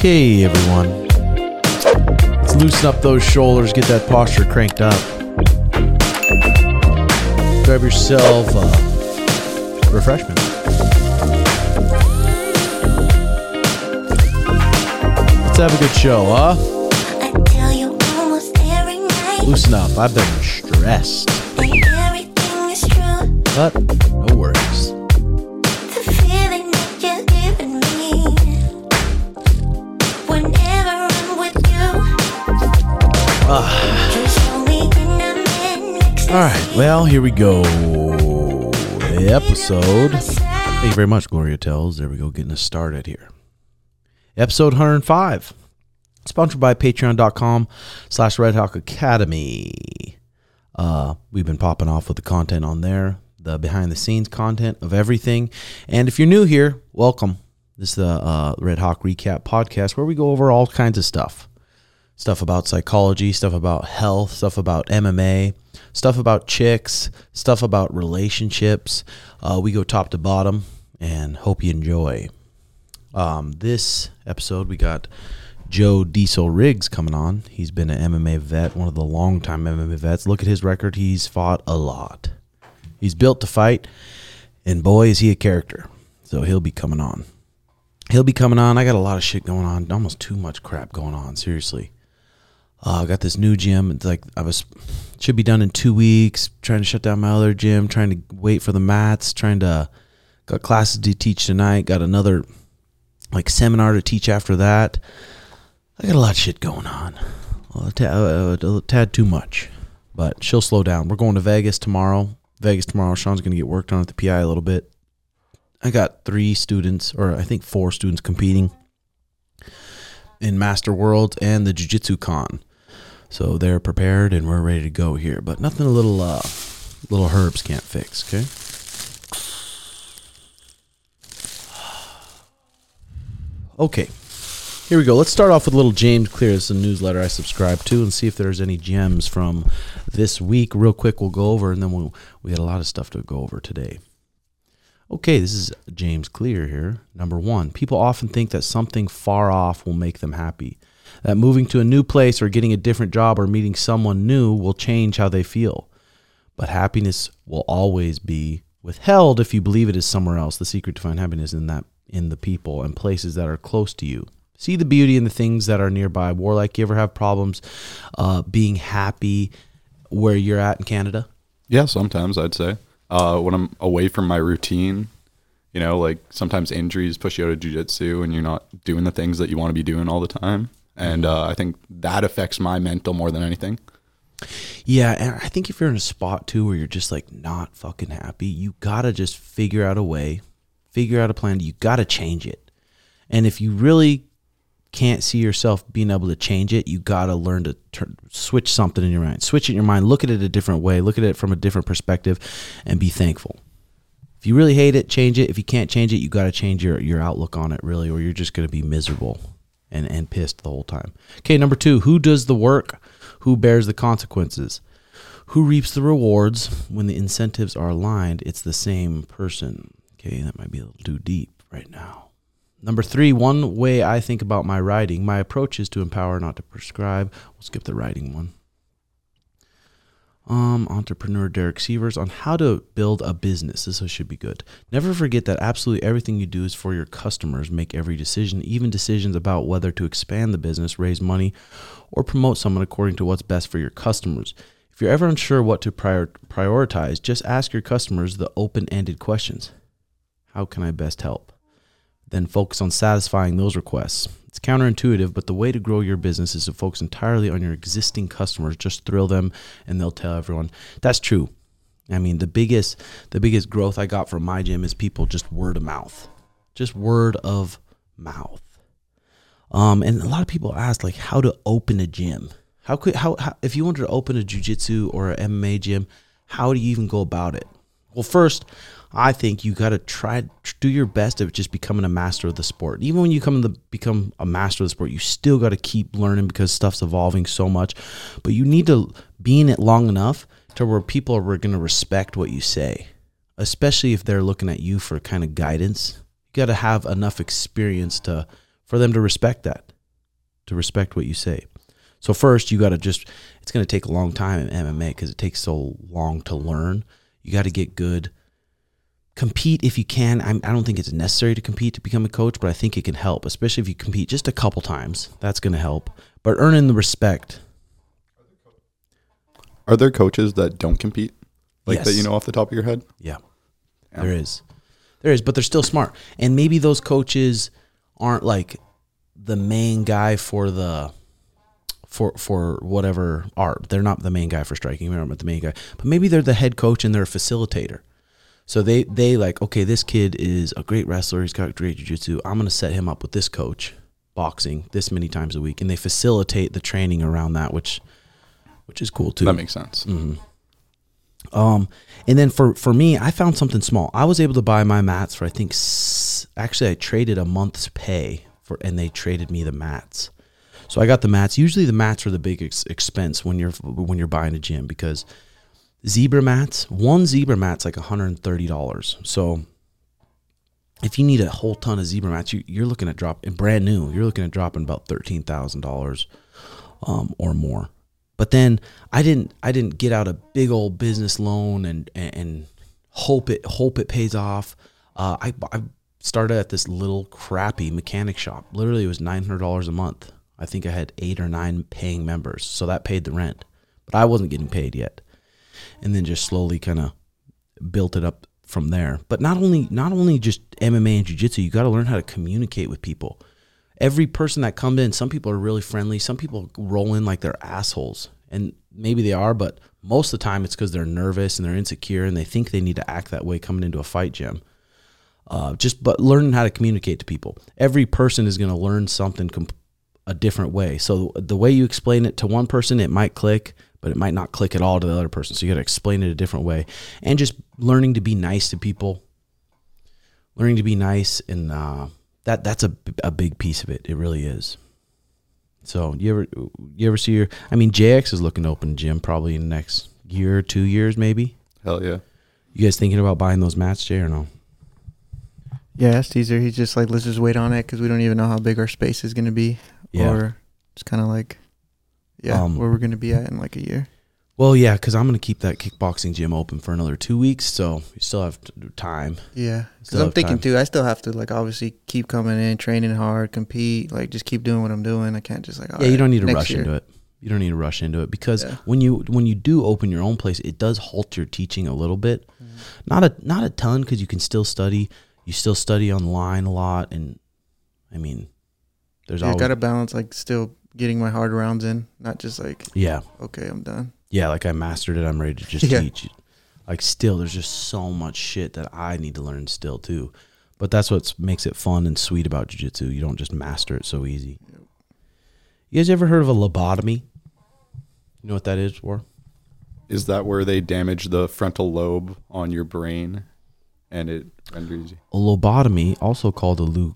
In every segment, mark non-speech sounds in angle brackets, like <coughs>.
Okay, everyone. Let's loosen up those shoulders, get that posture cranked up. Grab yourself a refreshment. Let's have a good show, huh? I tell you almost every night Loosen up. I've been stressed, that everything is true. but All right, well, here we go. Episode. Thank you very much, Gloria Tells. There we go, getting us started here. Episode 105. Sponsored by patreon.com slash Red Hawk Academy. Uh, we've been popping off with the content on there, the behind the scenes content of everything. And if you're new here, welcome. This is the uh, Red Hawk Recap podcast where we go over all kinds of stuff stuff about psychology, stuff about health, stuff about MMA, stuff about chicks, stuff about relationships. Uh, we go top to bottom and hope you enjoy. Um, this episode, we got Joe Diesel Riggs coming on. He's been an MMA vet, one of the longtime MMA vets. Look at his record. He's fought a lot. He's built to fight, and boy, is he a character. So he'll be coming on. He'll be coming on. I got a lot of shit going on, almost too much crap going on, seriously. Uh, I got this new gym. It's like I was should be done in two weeks. Trying to shut down my other gym. Trying to wait for the mats. Trying to got classes to teach tonight. Got another like seminar to teach after that. I got a lot of shit going on. A, tad, uh, a tad too much, but she'll slow down. We're going to Vegas tomorrow. Vegas tomorrow. Sean's going to get worked on at the PI a little bit. I got three students, or I think four students competing in Master World and the Jiu Jitsu Con. So they're prepared and we're ready to go here. But nothing a little uh little herbs can't fix, okay? Okay. Here we go. Let's start off with a little James Clear. This is a newsletter I subscribe to and see if there's any gems from this week. Real quick, we'll go over and then we'll, we got a lot of stuff to go over today. Okay, this is James Clear here. Number one, people often think that something far off will make them happy. That moving to a new place or getting a different job or meeting someone new will change how they feel. But happiness will always be withheld if you believe it is somewhere else. The secret to find happiness in that in the people and places that are close to you. See the beauty in the things that are nearby. Warlike, you ever have problems uh, being happy where you're at in Canada? Yeah, sometimes I'd say. Uh, when I'm away from my routine, you know, like sometimes injuries push you out of jujitsu and you're not doing the things that you want to be doing all the time. And uh, I think that affects my mental more than anything. Yeah, and I think if you're in a spot too where you're just like not fucking happy, you gotta just figure out a way, figure out a plan. You gotta change it. And if you really can't see yourself being able to change it, you gotta learn to turn, switch something in your mind. Switch it in your mind. Look at it a different way. Look at it from a different perspective, and be thankful. If you really hate it, change it. If you can't change it, you gotta change your your outlook on it really, or you're just gonna be miserable and and pissed the whole time. Okay, number two, who does the work? Who bears the consequences? Who reaps the rewards when the incentives are aligned? It's the same person. Okay, that might be a little too deep right now. Number three, one way I think about my writing, my approach is to empower, not to prescribe. We'll skip the writing one. Um, entrepreneur Derek Sivers on how to build a business. This should be good. Never forget that absolutely everything you do is for your customers. Make every decision, even decisions about whether to expand the business, raise money, or promote someone according to what's best for your customers. If you're ever unsure what to prior- prioritize, just ask your customers the open ended questions How can I best help? Then focus on satisfying those requests. It's counterintuitive, but the way to grow your business is to focus entirely on your existing customers. Just thrill them and they'll tell everyone. That's true. I mean, the biggest the biggest growth I got from my gym is people just word of mouth. Just word of mouth. Um, and a lot of people ask like how to open a gym. How could how, how if you wanted to open a jujitsu or an MMA gym, how do you even go about it? Well, first, I think you got to try do your best at just becoming a master of the sport. Even when you come to become a master of the sport, you still got to keep learning because stuff's evolving so much. But you need to be in it long enough to where people are going to respect what you say, especially if they're looking at you for kind of guidance. You got to have enough experience to for them to respect that, to respect what you say. So first, you got to just. It's going to take a long time in MMA because it takes so long to learn. You got to get good. Compete if you can. I'm, I don't think it's necessary to compete to become a coach, but I think it can help, especially if you compete just a couple times. That's going to help. But earning the respect. Are there coaches that don't compete? Like that you know off the top of your head? Yeah. Yeah. There is. There is, but they're still smart. And maybe those coaches aren't like the main guy for the for for whatever art. They're not the main guy for striking, they're not the main guy. But maybe they're the head coach and they're a facilitator. So they they like, okay, this kid is a great wrestler, he's got great jiu-jitsu. I'm going to set him up with this coach boxing this many times a week and they facilitate the training around that which which is cool too. That makes sense. Um, and then for for me, I found something small. I was able to buy my mats for I think s- actually I traded a month's pay for, and they traded me the mats. So I got the mats. Usually the mats are the big ex- expense when you're when you're buying a gym because zebra mats, one zebra mat's like $130. So if you need a whole ton of zebra mats, you, you're looking at drop and brand new. You're looking at dropping about thirteen thousand dollars um, or more. But then I didn't I didn't get out a big old business loan and and, and hope it hope it pays off. Uh, I I started at this little crappy mechanic shop. Literally, it was nine hundred dollars a month. I think I had eight or nine paying members, so that paid the rent. But I wasn't getting paid yet, and then just slowly kind of built it up from there. But not only not only just MMA and jiu-jitsu, you got to learn how to communicate with people. Every person that comes in, some people are really friendly, some people roll in like they're assholes. And maybe they are, but most of the time it's because they're nervous and they're insecure and they think they need to act that way coming into a fight gym. Uh, just but learning how to communicate to people. Every person is going to learn something comp- a different way. So the way you explain it to one person, it might click, but it might not click at all to the other person. So you got to explain it a different way, and just learning to be nice to people. Learning to be nice, and uh, that that's a, a big piece of it. It really is. So you ever you ever see your? I mean, JX is looking to open a gym probably in the next year, or two years, maybe. Hell yeah. You guys thinking about buying those mats, Jay, or no? Yeah, ask Teaser. He's just like, let's just wait on it because we don't even know how big our space is going to be. Yeah. Or it's kind of like, yeah, Um, where we're going to be at in like a year. Well, yeah, because I'm going to keep that kickboxing gym open for another two weeks, so you still have time. Yeah. Because I'm thinking time. too, I still have to like obviously keep coming in, training hard, compete, like just keep doing what I'm doing. I can't just like, yeah, you don't need to rush year. into it. You don't need to rush into it because Yeah. when you when you do open your own place, it does halt your teaching a little bit. Mm-hmm. Not a not a ton because you can still study. You still study online a lot, and I mean, there's Yeah, always got to balance like still getting my hard rounds in, not just like, yeah okay, I'm done. yeah like I mastered it. I'm ready to just <laughs> Yeah. teach. Like still, there's just so much shit that I need to learn still too. But that's what makes it fun and sweet about jiu-jitsu. You don't just master it so easy. You guys ever heard of a lobotomy? You know what that is for? Is that where they damage the frontal lobe on your brain and it renders you? A lobotomy, also called a leu-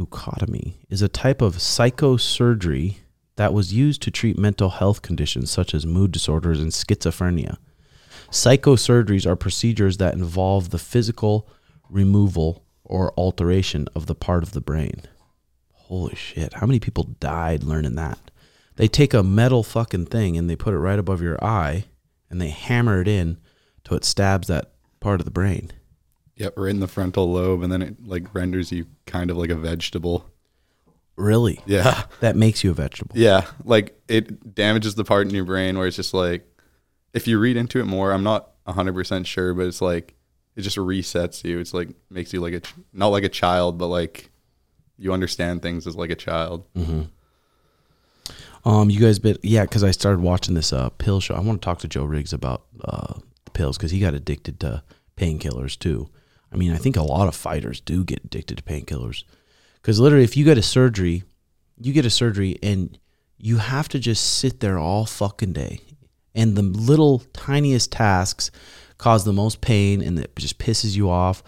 leucotomy, is a type of psychosurgery that was used to treat mental health conditions such as mood disorders and schizophrenia. Psychosurgeries are procedures that involve the physical removal or alteration of the part of the brain. Holy shit, how many people died learning that? They take a metal fucking thing and they put it right above your eye and they hammer it in till it stabs that part of the brain. Yep, right in the frontal lobe, and then it like renders you kind of like a vegetable. Really? Yeah, That makes you a vegetable. yeah, like it damages the part in your brain where it's just like, if you read into it more, I'm not hundred percent sure, but it's like it just resets you. It's like makes you like a ch- not like a child, but like you understand things as like a child. Mm-hmm. Um, you guys, been yeah, because I started watching this uh pill show. I want to talk to Joe Riggs about uh the pills because he got addicted to painkillers too. I mean, I think a lot of fighters do get addicted to painkillers because literally, if you get a surgery, you get a surgery and you have to just sit there all fucking day, and the little tiniest tasks cause the most pain and it just pisses you off.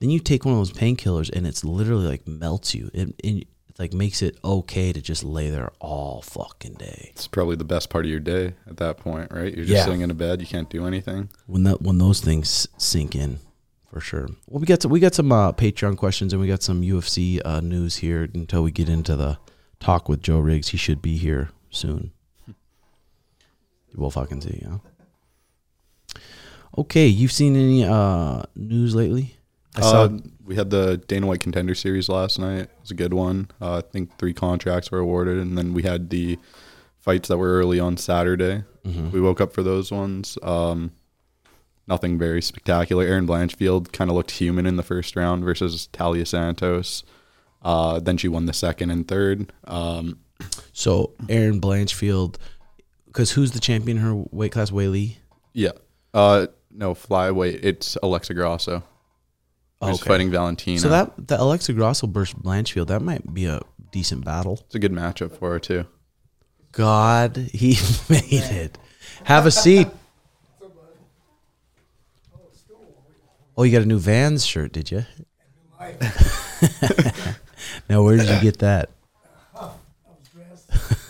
Then you take one of those painkillers and it's literally like melts you. It, it like makes it okay to just lay there all fucking day. It's probably the best part of your day at that point, right? You're just Yeah. sitting in a bed, you can't do anything. When that when those things sink in, for sure. Well, we got some, we got some uh, Patreon questions and we got some UFC uh, news here until we get into the talk with Joe Riggs. He should be here soon. We'll fucking see. Yeah. Okay, you've seen any uh, news lately? I saw. Uh, we had the Dana White Contender Series last night. It was a good one. Uh, I think three contracts were awarded, and then we had the fights that were early on Saturday. Mm-hmm. We woke up for those ones. Um, nothing very spectacular. Erin Blanchfield kind of looked human in the first round versus Taila Santos. Uh, then she won the second and third. Um, so Erin Blanchfield, because who's the champion in her weight class? Weili. yeah. Uh, no, flyweight. It's Alexa Grasso. Who's Okay. fighting Valentina. So that the Alexa Grasso versus Blanchfield that might be a decent battle. it's a good matchup for her too. God, he <laughs> made it. Have a seat. Oh, you got a new Vans shirt, did you? <laughs> now, where did you get that?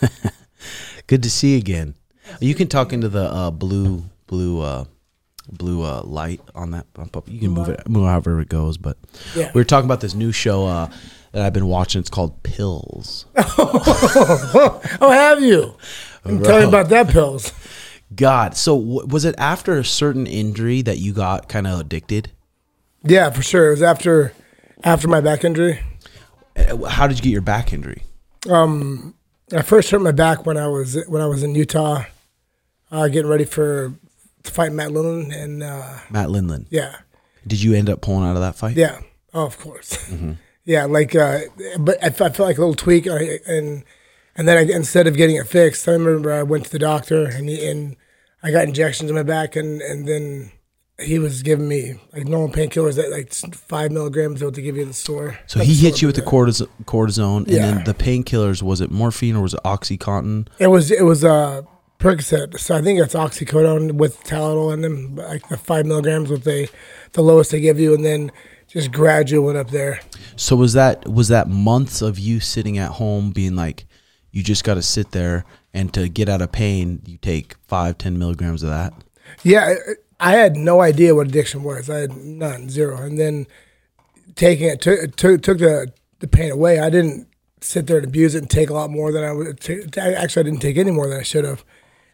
<laughs> Good to see you again. You can talk into the uh, blue, blue, uh, blue uh, light on that bump up. You can move it, move however it goes. But Yeah. we were talking about this new show uh, that I've been watching. It's called Pills. <laughs> Oh, have you? And Tell me about that pills. God, so w- was it after a certain injury that you got kind of addicted? Yeah, for sure. It was after after my back injury. Uh, How did you get your back injury? Um, I first hurt my back when I was when I was in Utah, uh, getting ready for to fight Matt Lindland, and uh, Matt Lindland. yeah, Did you end up pulling out of that fight? yeah, oh, of course, <laughs> yeah. Like, uh, but I, I felt like a little tweak, I, and and then I, instead of getting it fixed, I remember I went to the doctor and he, and I got injections in my back, and and then he was giving me like normal painkillers that like five milligrams what they give you in the store. So he hit store, you with the cortis- cortisone, and then the painkillers. Was it morphine or was it OxyContin? It was it was uh Percocet, so I think it's oxycodone with Tylenol in them, like the five milligrams with the the lowest they give you, and then just gradual went up there. So was that was that months of you sitting at home being like, you just got to sit there, and to get out of pain, you take five, ten milligrams of that. Yeah, I, had no idea what addiction was. I had none, zero, and then taking it took took, took the the pain away. I didn't sit there and abuse it and take a lot more than I would. T- actually, I didn't take any more than I should have.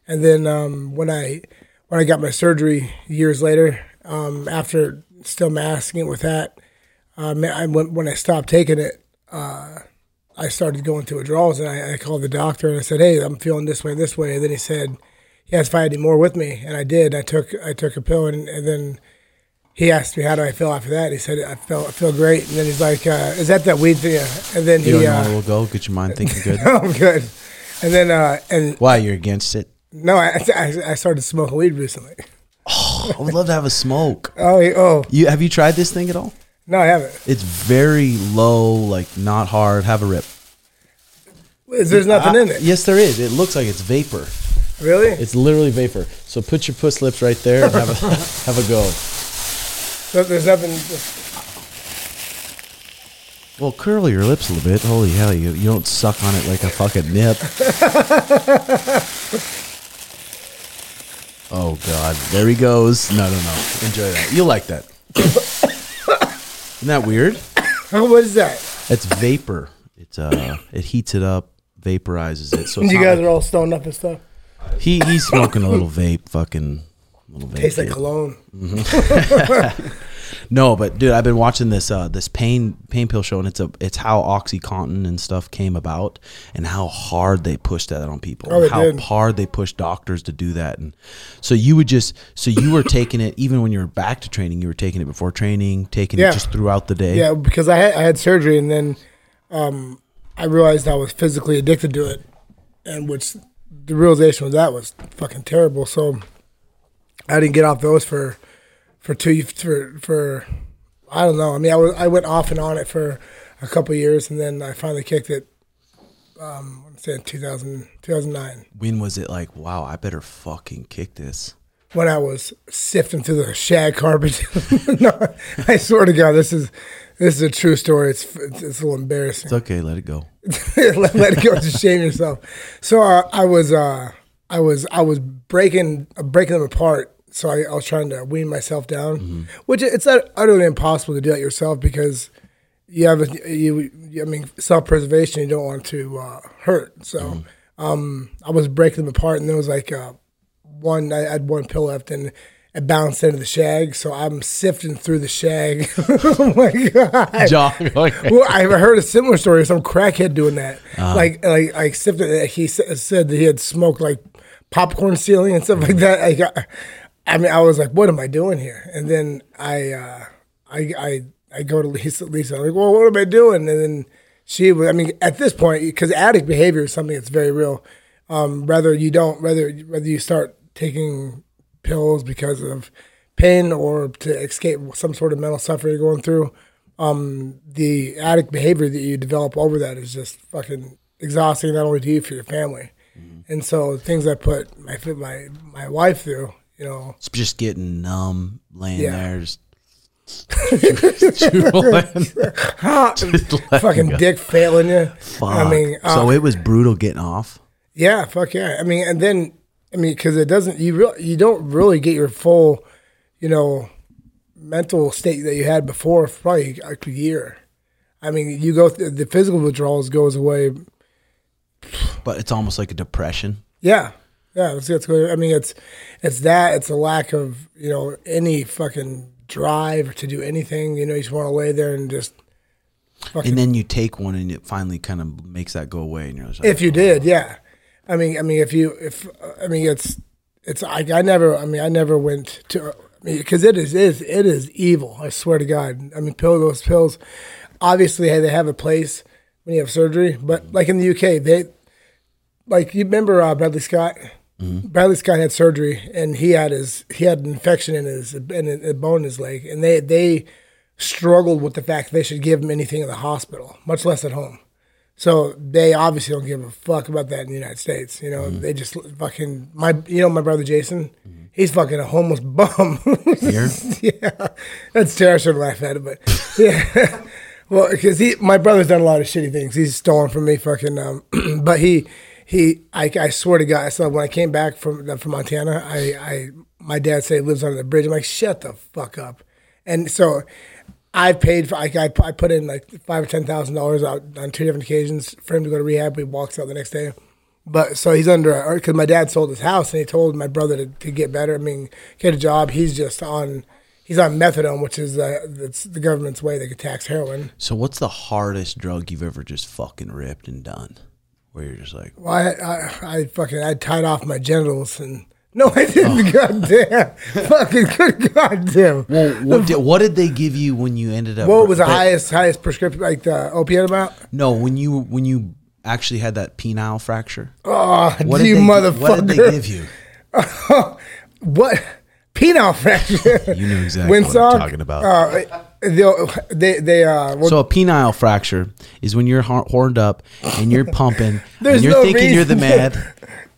And then um, when I when I got my surgery years later, um, after still masking it with that, um, I, when, when I stopped taking it, uh, I started going through withdrawals, and I, I called the doctor and I said, "Hey, I'm feeling this way, this way." And then he said, "He asked if I had any more with me," and I did. I took I took a pill, and, and then he asked me how do I feel after that. He said, "I felt I feel great." And then he's like, uh, "Is that that weed thing?" And then You he, uh, will go get your mind thinking good. <laughs> "I'm good." And then uh, and Why you're against it? no, I, I I started smoking weed recently. I would love to have a smoke. <laughs> Oh oh You have you tried this thing at all? no, I haven't. It's very low, like not hard. Have a rip. There's nothing Ah, in it. Yes, there is. It looks like it's vapor. Really? It's literally vapor. So put your puss lips right there and have a <laughs> have a go. So there's nothing. Well, curl your lips a little bit. Holy hell, you you don't suck on it like a fucking nip. <laughs> oh God, there he goes. No, no, no. Enjoy that. You'll like that. <coughs> Isn't that weird? what is that? It's vapor. It's uh, it heats it up, vaporizes it. So you guys like- are all stoned up and stuff. He he's smoking a little vape, fucking little vape. Tastes like cologne. <laughs> No, but dude, I've been watching this uh this pain pain pill show, and it's a it's how OxyContin and stuff came about, and how hard they pushed that on people, Oh, how did. hard they pushed doctors to do that, and so you would just so you were taking it even when you were back to training, you were taking it before training, taking Yeah. it just throughout the day. Yeah, because I had I had surgery and then um, I realized I was physically addicted to it, and which the realization of that was fucking terrible. So I didn't get off those for for two for for I don't know. I mean, I was I went off and on it for a couple of years, and then I finally kicked it. Um, I'm saying 2000, 2009 When was it like, wow, I better fucking kick this? when I was sifting through the shag carpet. <laughs> no, I swear to God, this is this is a true story. It's it's, it's a little embarrassing. It's okay, let it go. <laughs> let, let it go. Just shame yourself. So uh, I was, uh, I was, I was breaking, uh, breaking them apart so I, I was trying to wean myself down, Mm-hmm. which it's ut- utterly impossible to do that yourself because you have a, you, you- I mean, self preservation. You don't want to uh, hurt. So Mm-hmm. um, I was breaking them apart, and there was like uh, one. I had one pill left, and it bounced into the shag. So I'm sifting through the shag. <laughs> oh my god! John, like, well, I heard a similar story of some crackhead doing that. Uh-huh. Like, like, like sifted. He said that he had smoked like popcorn ceiling and stuff like that. I got, I mean, I was like, what am I doing here? And then I, uh, I, I, I go to Lisa. Lisa, I'm like, well, what am I doing? And then she was. I mean, at this point, because addict behavior is something that's very real. Um, whether you don't, whether whether you start taking pills because of pain or to escape some sort of mental suffering you're going through um, the addict behavior that you develop over that is just fucking exhausting, not only to you for your family. And so things I put my my my wife through, you know, it's just getting numb, laying Yeah. there, just <laughs> drooling. <laughs> Just letting fucking go. dick failing you. Fuck. I mean, uh, so it was brutal getting off. yeah, fuck yeah. I mean, and then I mean, because it doesn't you real you don't really get your full, you know, mental state that you had before for probably like a year. I mean, you go th- the physical withdrawals goes away But it's almost like a depression. Yeah, yeah. That's good. I mean, it's it's that. It's a lack of you know any fucking drive to do anything. You know, you just want to lay there and just. Fucking, And then you take one and it finally kind of makes that go away. And you're like, if you oh. did, yeah. I mean, I mean, if you, if I mean, it's it's. I, I never. I mean, I never went to. I mean, because it is, is it is evil. I swear to God. I mean, pill those pills. Obviously, hey, they have a place when you have surgery, but like in the UK, they like you remember uh, Bradley Scott. Bradley Scott had surgery, and he had his he had an infection in his in a bone in his leg, and they they struggled with the fact they should give him anything in the hospital, much less at home. So they obviously don't give a fuck about that in the United States. You know, mm-hmm. they just fucking my you know my brother Jason, mm-hmm. he's fucking a homeless bum. Here? <laughs> yeah, that's terrible. I should laugh at it, but <laughs> yeah. <laughs> well, because he my brother's done a lot of shitty things. He's stolen from me, fucking. Um, <clears throat> but he he I, I swear to God, so when I came back from uh, from Montana, I I my dad said he lives under the bridge. I'm like, shut the fuck up. And so I paid for I, I, I put in like five or ten thousand dollars out on two different occasions for him to go to rehab. He walks out the next day. But so he's under because my dad sold his house and he told my brother to, to get better. I mean, get a job. He's just on he's on methadone, which is uh, that's the government's way they could tax heroin. So what's the hardest drug you've ever just fucking ripped and done? Where you're just like, Well, I, I, I fucking I tied off my genitals and no, I didn't. Goddamn, fucking good goddamn. well, what did, what did they give you when you ended up? What was the but- highest highest prescription like the opiate amount? No, when you when you actually had that penile fracture. Oh, What you did, they, motherfucker! what did they give you? <laughs> What? Penile fracture. <laughs> You knew exactly what I'm talking about. Uh, they, they, uh, well, So a penile fracture is when you're horned up and you're pumping <laughs> and you're no thinking you're the man.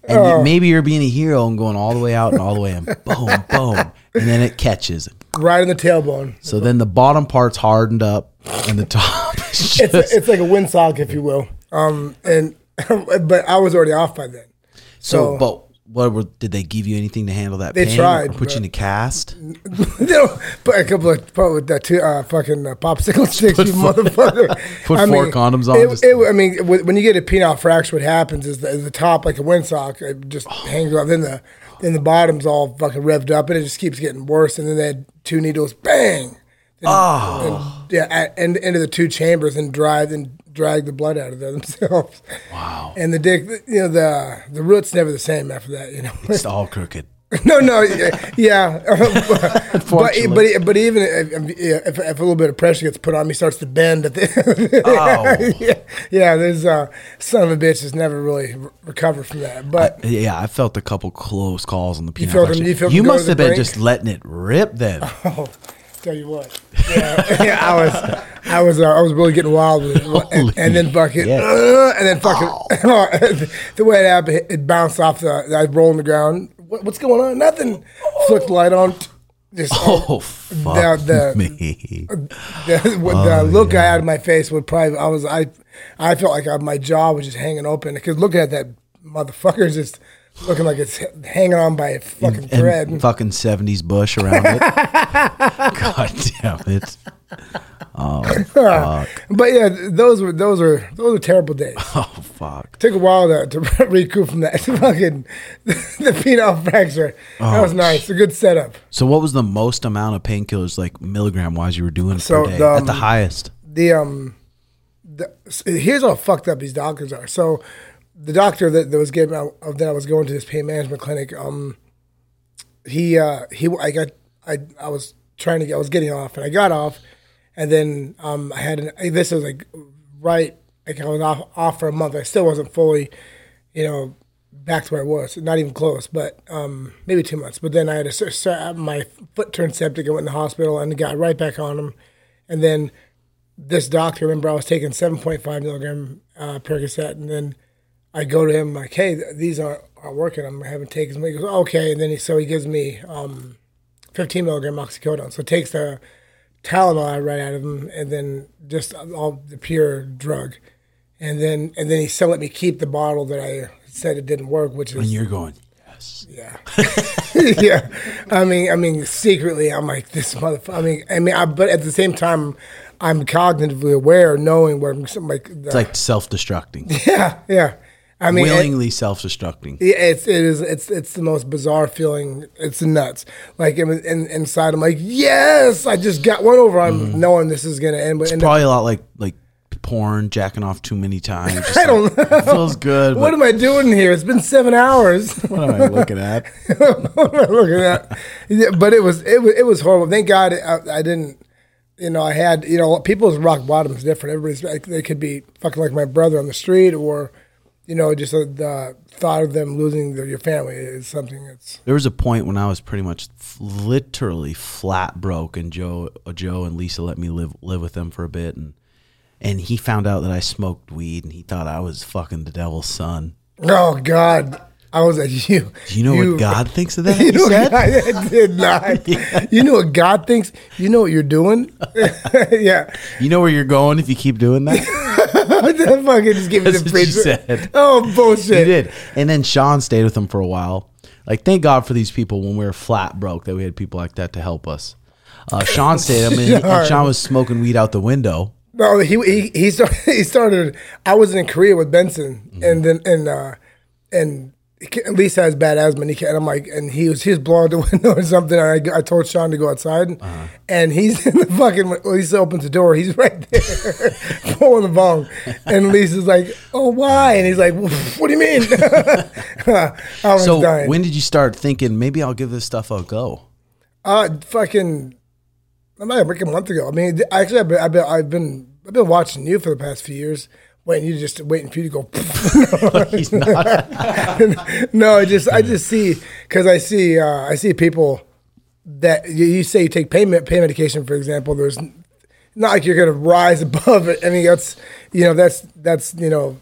And you, maybe you're being a hero and going all the way out and all the way in. <laughs> Boom, boom. And then it catches. right in the tailbone. So then the bottom part's hardened up and the top <laughs> is It's, just. it's like a windsock, if you will. Um, and <laughs> but I was already off by then. so, so- but what were, did they give you anything to handle that They pain? tried, Or put you in a cast? <laughs> know, put a couple of put with that two uh, fucking uh, popsicle <laughs> sticks, you motherfucker. <laughs> put I four mean, condoms on, It, it, I mean, when you get a penile fracture, what happens is the, the top, like a windsock, it just hangs off. Then the then the bottom's all fucking revved up, and it just keeps getting worse. And then they had two needles, bang. Then, oh, yeah, at, and into the two chambers and drive and drag the blood out of there <laughs> themselves. Wow. And the dick, you know, the the root's never the same after that. You know, It's all crooked. <laughs> no, no, yeah, yeah. <laughs> but, Unfortunately. but but even if, if, if a little bit of pressure gets put on me, starts to bend. At the, Oh. yeah, yeah. There's uh, son of a bitch has never really re- recovered from that. But Yeah, I felt a couple close calls on the penile felt them- you felt you must have been brink? just letting it rip then. Tell you what, yeah, yeah, <laughs> I was, I was, uh, I was really getting wild with it, and, and then fucking, yeah. uh, and then fucking, <laughs> the way it happened, it bounced off the. I rolled on the ground. What, what's going on? Nothing. Flicked light on. Just Oh, fuck the- me. the, what the look I had in my face would probably I was I I felt like I, my jaw was just hanging open because looking at that motherfucker is just looking like it's hanging on by a fucking and thread. fucking 70s bush around it. <laughs> God damn it. Oh, <laughs> fuck. but yeah, those were those were those were terrible days. <laughs> Oh, fuck. Took a while to, to recoup from that fucking the penile fracture. that Oh, was nice. A good setup. So, what was the most amount of painkillers, like milligram wise, you were doing So, per day the, at the um, highest? the um the, here's how fucked up these doctors are. So the doctor that, that was giving out that I was going to this pain management clinic, um he uh he I got I I was trying to get I was getting off and I got off and then um I had an this was like right like I was off off for a month. I still wasn't fully, you know, back to where I was. Not even close, but um maybe two months. But then I had a my foot turned septic. I went in the hospital and got right back on them. And then this doctor, remember I was taking 7.5 milligram uh, Percocet, and then I go to him like, hey, these aren't, aren't working. I'm having takes. He goes, okay. And then he, so he gives me um, 15 milligram oxycodone. So takes the Tylenol right out of him, and then just all the pure drug. And then and then he still let me keep the bottle that I said it didn't work, which And is you're going, yes. yeah, <laughs> yeah. I mean, I mean, secretly, I'm like this motherfucker. I mean, I mean, I, but at the same time, I'm cognitively aware, knowing where I'm like, the, It's like self destructing, <laughs> yeah, yeah. I mean, it- willingly self destructing. it's it is it's it's the most bizarre feeling. It's nuts. Like in, in, inside, I'm like, yes, I just got one over. I'm mm-hmm. knowing this is gonna end, but end up, Probably a lot like like porn, jacking off too many times. <laughs> I don't like, know. feels good. What am I doing here? It's been seven hours. <laughs> what am I looking at? <laughs> what am I looking at? Yeah, but it was it was it was horrible. Thank God I, I didn't. You know, I had you know people's rock bottom is different. Everybody's like, they could be fucking like my brother on the street, or you know, just the, the thought of them losing their, your family is something that's There was a point when I was pretty much f- literally flat broke, and Joe, uh, Joe and Lisa let me live live with them for a bit, and and he found out that I smoked weed, and he thought I was fucking the devil's son. oh God. I was like <laughs> you. Do you know what <laughs> God thinks of that? You know, said? I did <laughs> not. You know what God thinks? You know what you're doing? yeah. You know where you're going if you keep doing that. <laughs> That fucking just give me the preacher. said. <laughs> Oh bullshit. He did. And then Sean stayed with him for a while. Like, thank God for these people when we were flat broke that we had people like that to help us. Uh, Sean <laughs> stayed. I mean, and Sean. Was smoking weed out the window. No, he he he started. He started. I was in Korea with Benson, Mm-hmm. and then and uh, and Lisa has bad asthma, and, he, can- and I'm like, and he was he was blowing the <laughs> window or something. And I, I told Sean to go outside, Uh-huh. and he's <laughs> in the fucking. Lisa opens the door. He's <laughs> right there, pulling the bong, and Lisa's like, "Oh, why?" And he's like, "What do you mean?" I was So, dying. when did you start thinking maybe I'll give this stuff a go? Uh, fucking, I might have like a month ago. I mean, actually, I've been, I've been, I've been, I've been watching you for the past few years. Waiting, you just waiting for you to go. <laughs> He's not. <laughs> no, I just, I just see because I see, uh, I see people that you, you say you take pain med- pain medication, for example. There's not like you're gonna rise <laughs> above it. I mean, that's you know, that's that's you know,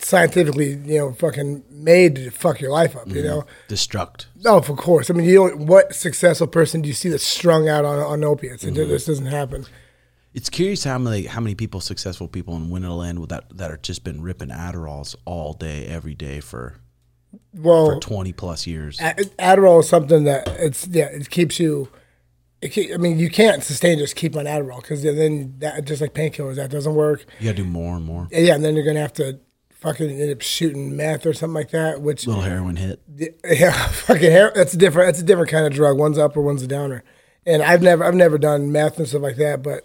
scientifically you know, fucking made to fuck your life up. You know. Destruct. No, of course. I mean, you don't. What successful person do you see that's strung out on, on opiates? It, this doesn't happen. It's curious how many how many people, successful people in Winterland that that are just been ripping Adderalls all day, every day for Well, for twenty plus years. Adderall is something that it's yeah, it keeps you. It keep, I mean, you can't sustain just keep on Adderall because then that just like painkillers that doesn't work. You gotta do more and more. And yeah, and then you're gonna have to fucking end up shooting meth or something like that. Which Little heroin hit. yeah, <laughs> fucking hair. That's a different. That's a different kind of drug. One's upper, one's a downer. And I've never, I've never done meth and stuff like that. But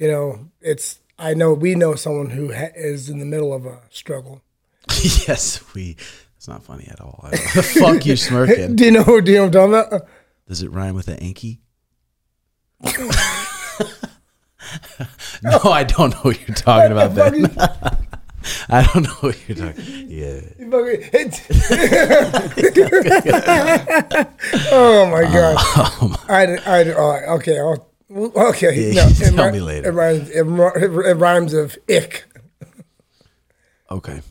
you know, it's. I know we know someone who ha- is in the middle of a struggle. <laughs> yes, we. It's not funny at all. I don't- <laughs> Fuck you, smirking. <laughs> Do you know? Do you know what I'm talking about? Does it rhyme with an Anki? no, I don't know what you're talking about, Ben. I don't know what you're talking. Yeah. oh my god! Oh I, I, oh, okay, I'll, okay. Yeah, no, <laughs> tell me later. It rhymes, it, it rhymes of ick. Okay.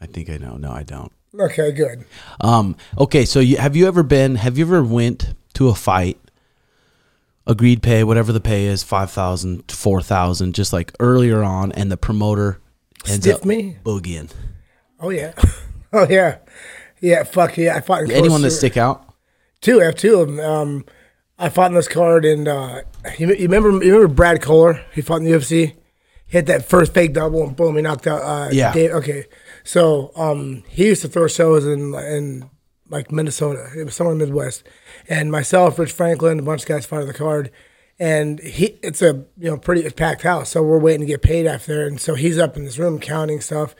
I think I know. No, I don't. Okay, good. Um. Okay. So, you, have you ever been? Have you ever went to a fight? Agreed pay, whatever the pay is, five thousand to four thousand, just like earlier on, and the promoter ends Stiff up me? boogieing. Oh yeah, <laughs> oh yeah, Yeah, fuck yeah. I fought Anyone that stick out? Two, I have two of them. Um, I fought in this card, and uh, you, you remember you remember Brad Kohler? He fought in the UFC. Hit that first fake double, and boom, he knocked out. Uh, Yeah. Dave. Okay, so um, he used to throw shows in in like Minnesota. It was somewhere in the Midwest, and myself, Rich Franklin, a bunch of guys fought in the card. And he, it's a you know pretty packed house, so we're waiting to get paid after. And so he's up in this room counting stuff.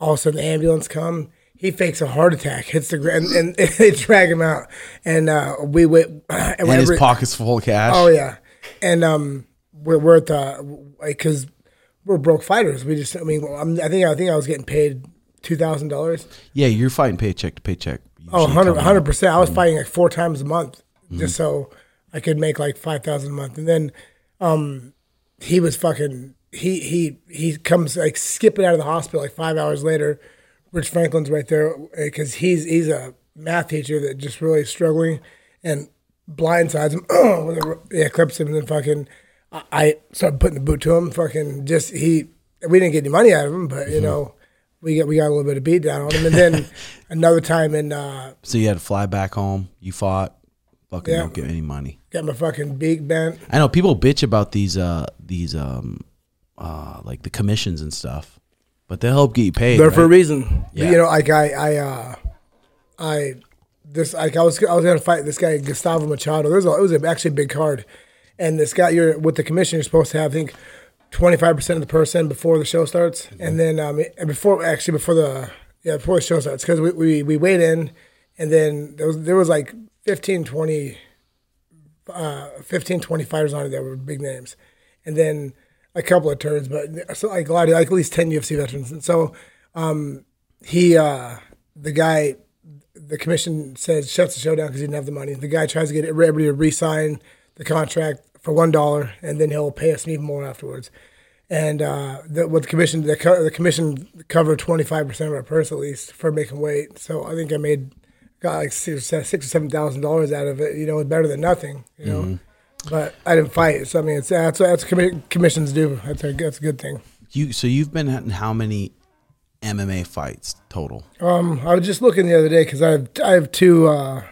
All of a sudden, the ambulance come. He fakes a heart attack, hits the ground, and, and <laughs> they drag him out. And uh, we wait. <clears throat> And, And his pockets full of cash. Oh yeah, and um, we're we're at the because we're broke fighters. We just, I mean, I'm, I think I think I was getting paid two thousand dollars. Yeah, you're fighting paycheck to paycheck. Oh, 100 percent. I was fighting like four times a month just so I could make like five thousand a month. And then um, he was fucking. He he he comes like skipping out of the hospital like five hours later. Rich Franklin's right there because he's he's a math teacher that just really struggling and blindsides him <clears throat> with a, yeah clips him and then fucking I, I started putting the boot to him fucking just he we didn't get any money out of him but you know we got we got a little bit of beat down on him and then <laughs> another time in uh So you had to fly back home. You fought. Fucking Yeah. don't get any money. got my fucking beak bent I know people bitch about these uh these um uh like the commissions and stuff, but they'll help get you paid. They're for a reason. Yeah. You know, like I, I, uh, I, this, like I was, I was gonna fight this guy Gustavo Machado. There's, a, it was actually a big card, and this guy, you're with the commission, you're supposed to have, I think, twenty five percent of the person before the show starts, and then um, and before actually before the yeah before the show starts because we, we we wait in, and then there was there was like 15, 20, uh, 15, 20 fighters on it that were big names, and then a couple of turns, but so like a lot of like at least ten UFC veterans, and so um, he uh, the guy the commission says shuts the show down because he didn't have the money. The guy tries to get everybody to re-sign the contract for one dollar, and then he'll pay us even more afterwards. And uh, the, what the commission the, co- the commission covered twenty five percent of our purse at least for making weight. So I think I made got like six six or seven thousand dollars out of it. You know, better than nothing. You know, but I didn't fight. So I mean, it's that's that's what commi- commissions do. That's a that's a good thing. You so you've been in how many MMA fights total, Um, I was just looking the other day because I have I have two. Uh,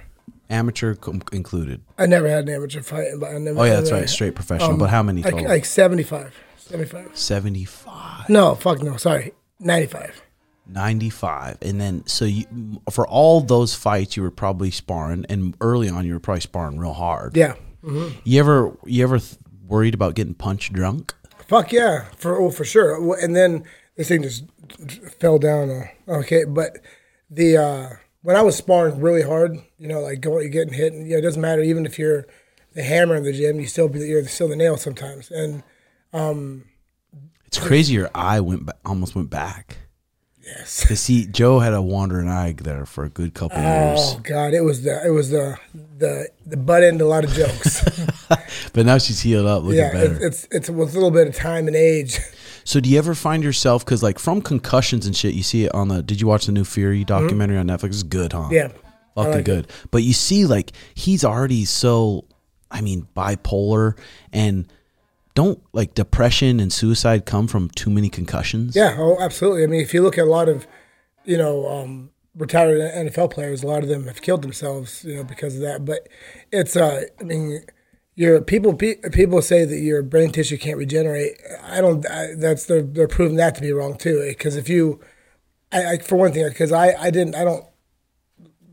amateur com- included? I never had an amateur fight, but I never. Oh yeah, that's right, straight professional. but how many total? like 75. 75. Seventy five. No, fuck no. Sorry. 95. 95 and then so you for all those fights you were probably sparring and early on you were probably sparring real hard Yeah. You ever you ever th- worried about getting punch drunk Fuck yeah. For oh, for sure. And then this thing just fell down. Uh, okay, but the uh, when I was sparring really hard, you know, like going getting hit, and you know, it doesn't matter even if you're the hammer in the gym, you still be you're still the nail sometimes. And um, it's crazy your eye went ba- almost went back yes. to see joe had a wandering eye there for a good couple years Oh God, it was the it was the the the butt end to a lot of jokes. <laughs> but now she's healed up looking yeah, better it's, it's it's with a little bit of time and age. <laughs> so do you ever find yourself because like from concussions and shit you see it on the did you watch the new fury documentary on netflix it's good huh Mm-hmm. Yeah. Fucking like it. good. But you see, like he's already so, I mean, bipolar and don't like depression and suicide come from too many concussions. Yeah, oh, absolutely. I mean, if you look at a lot of, you know, um, retired NFL players, a lot of them have killed themselves, you know, because of that. But it's, uh, I mean, your people pe- people say that your brain tissue can't regenerate. I don't. I, that's they're they're proving that to be wrong too. Because if you, I, I for one thing, because I I didn't I don't.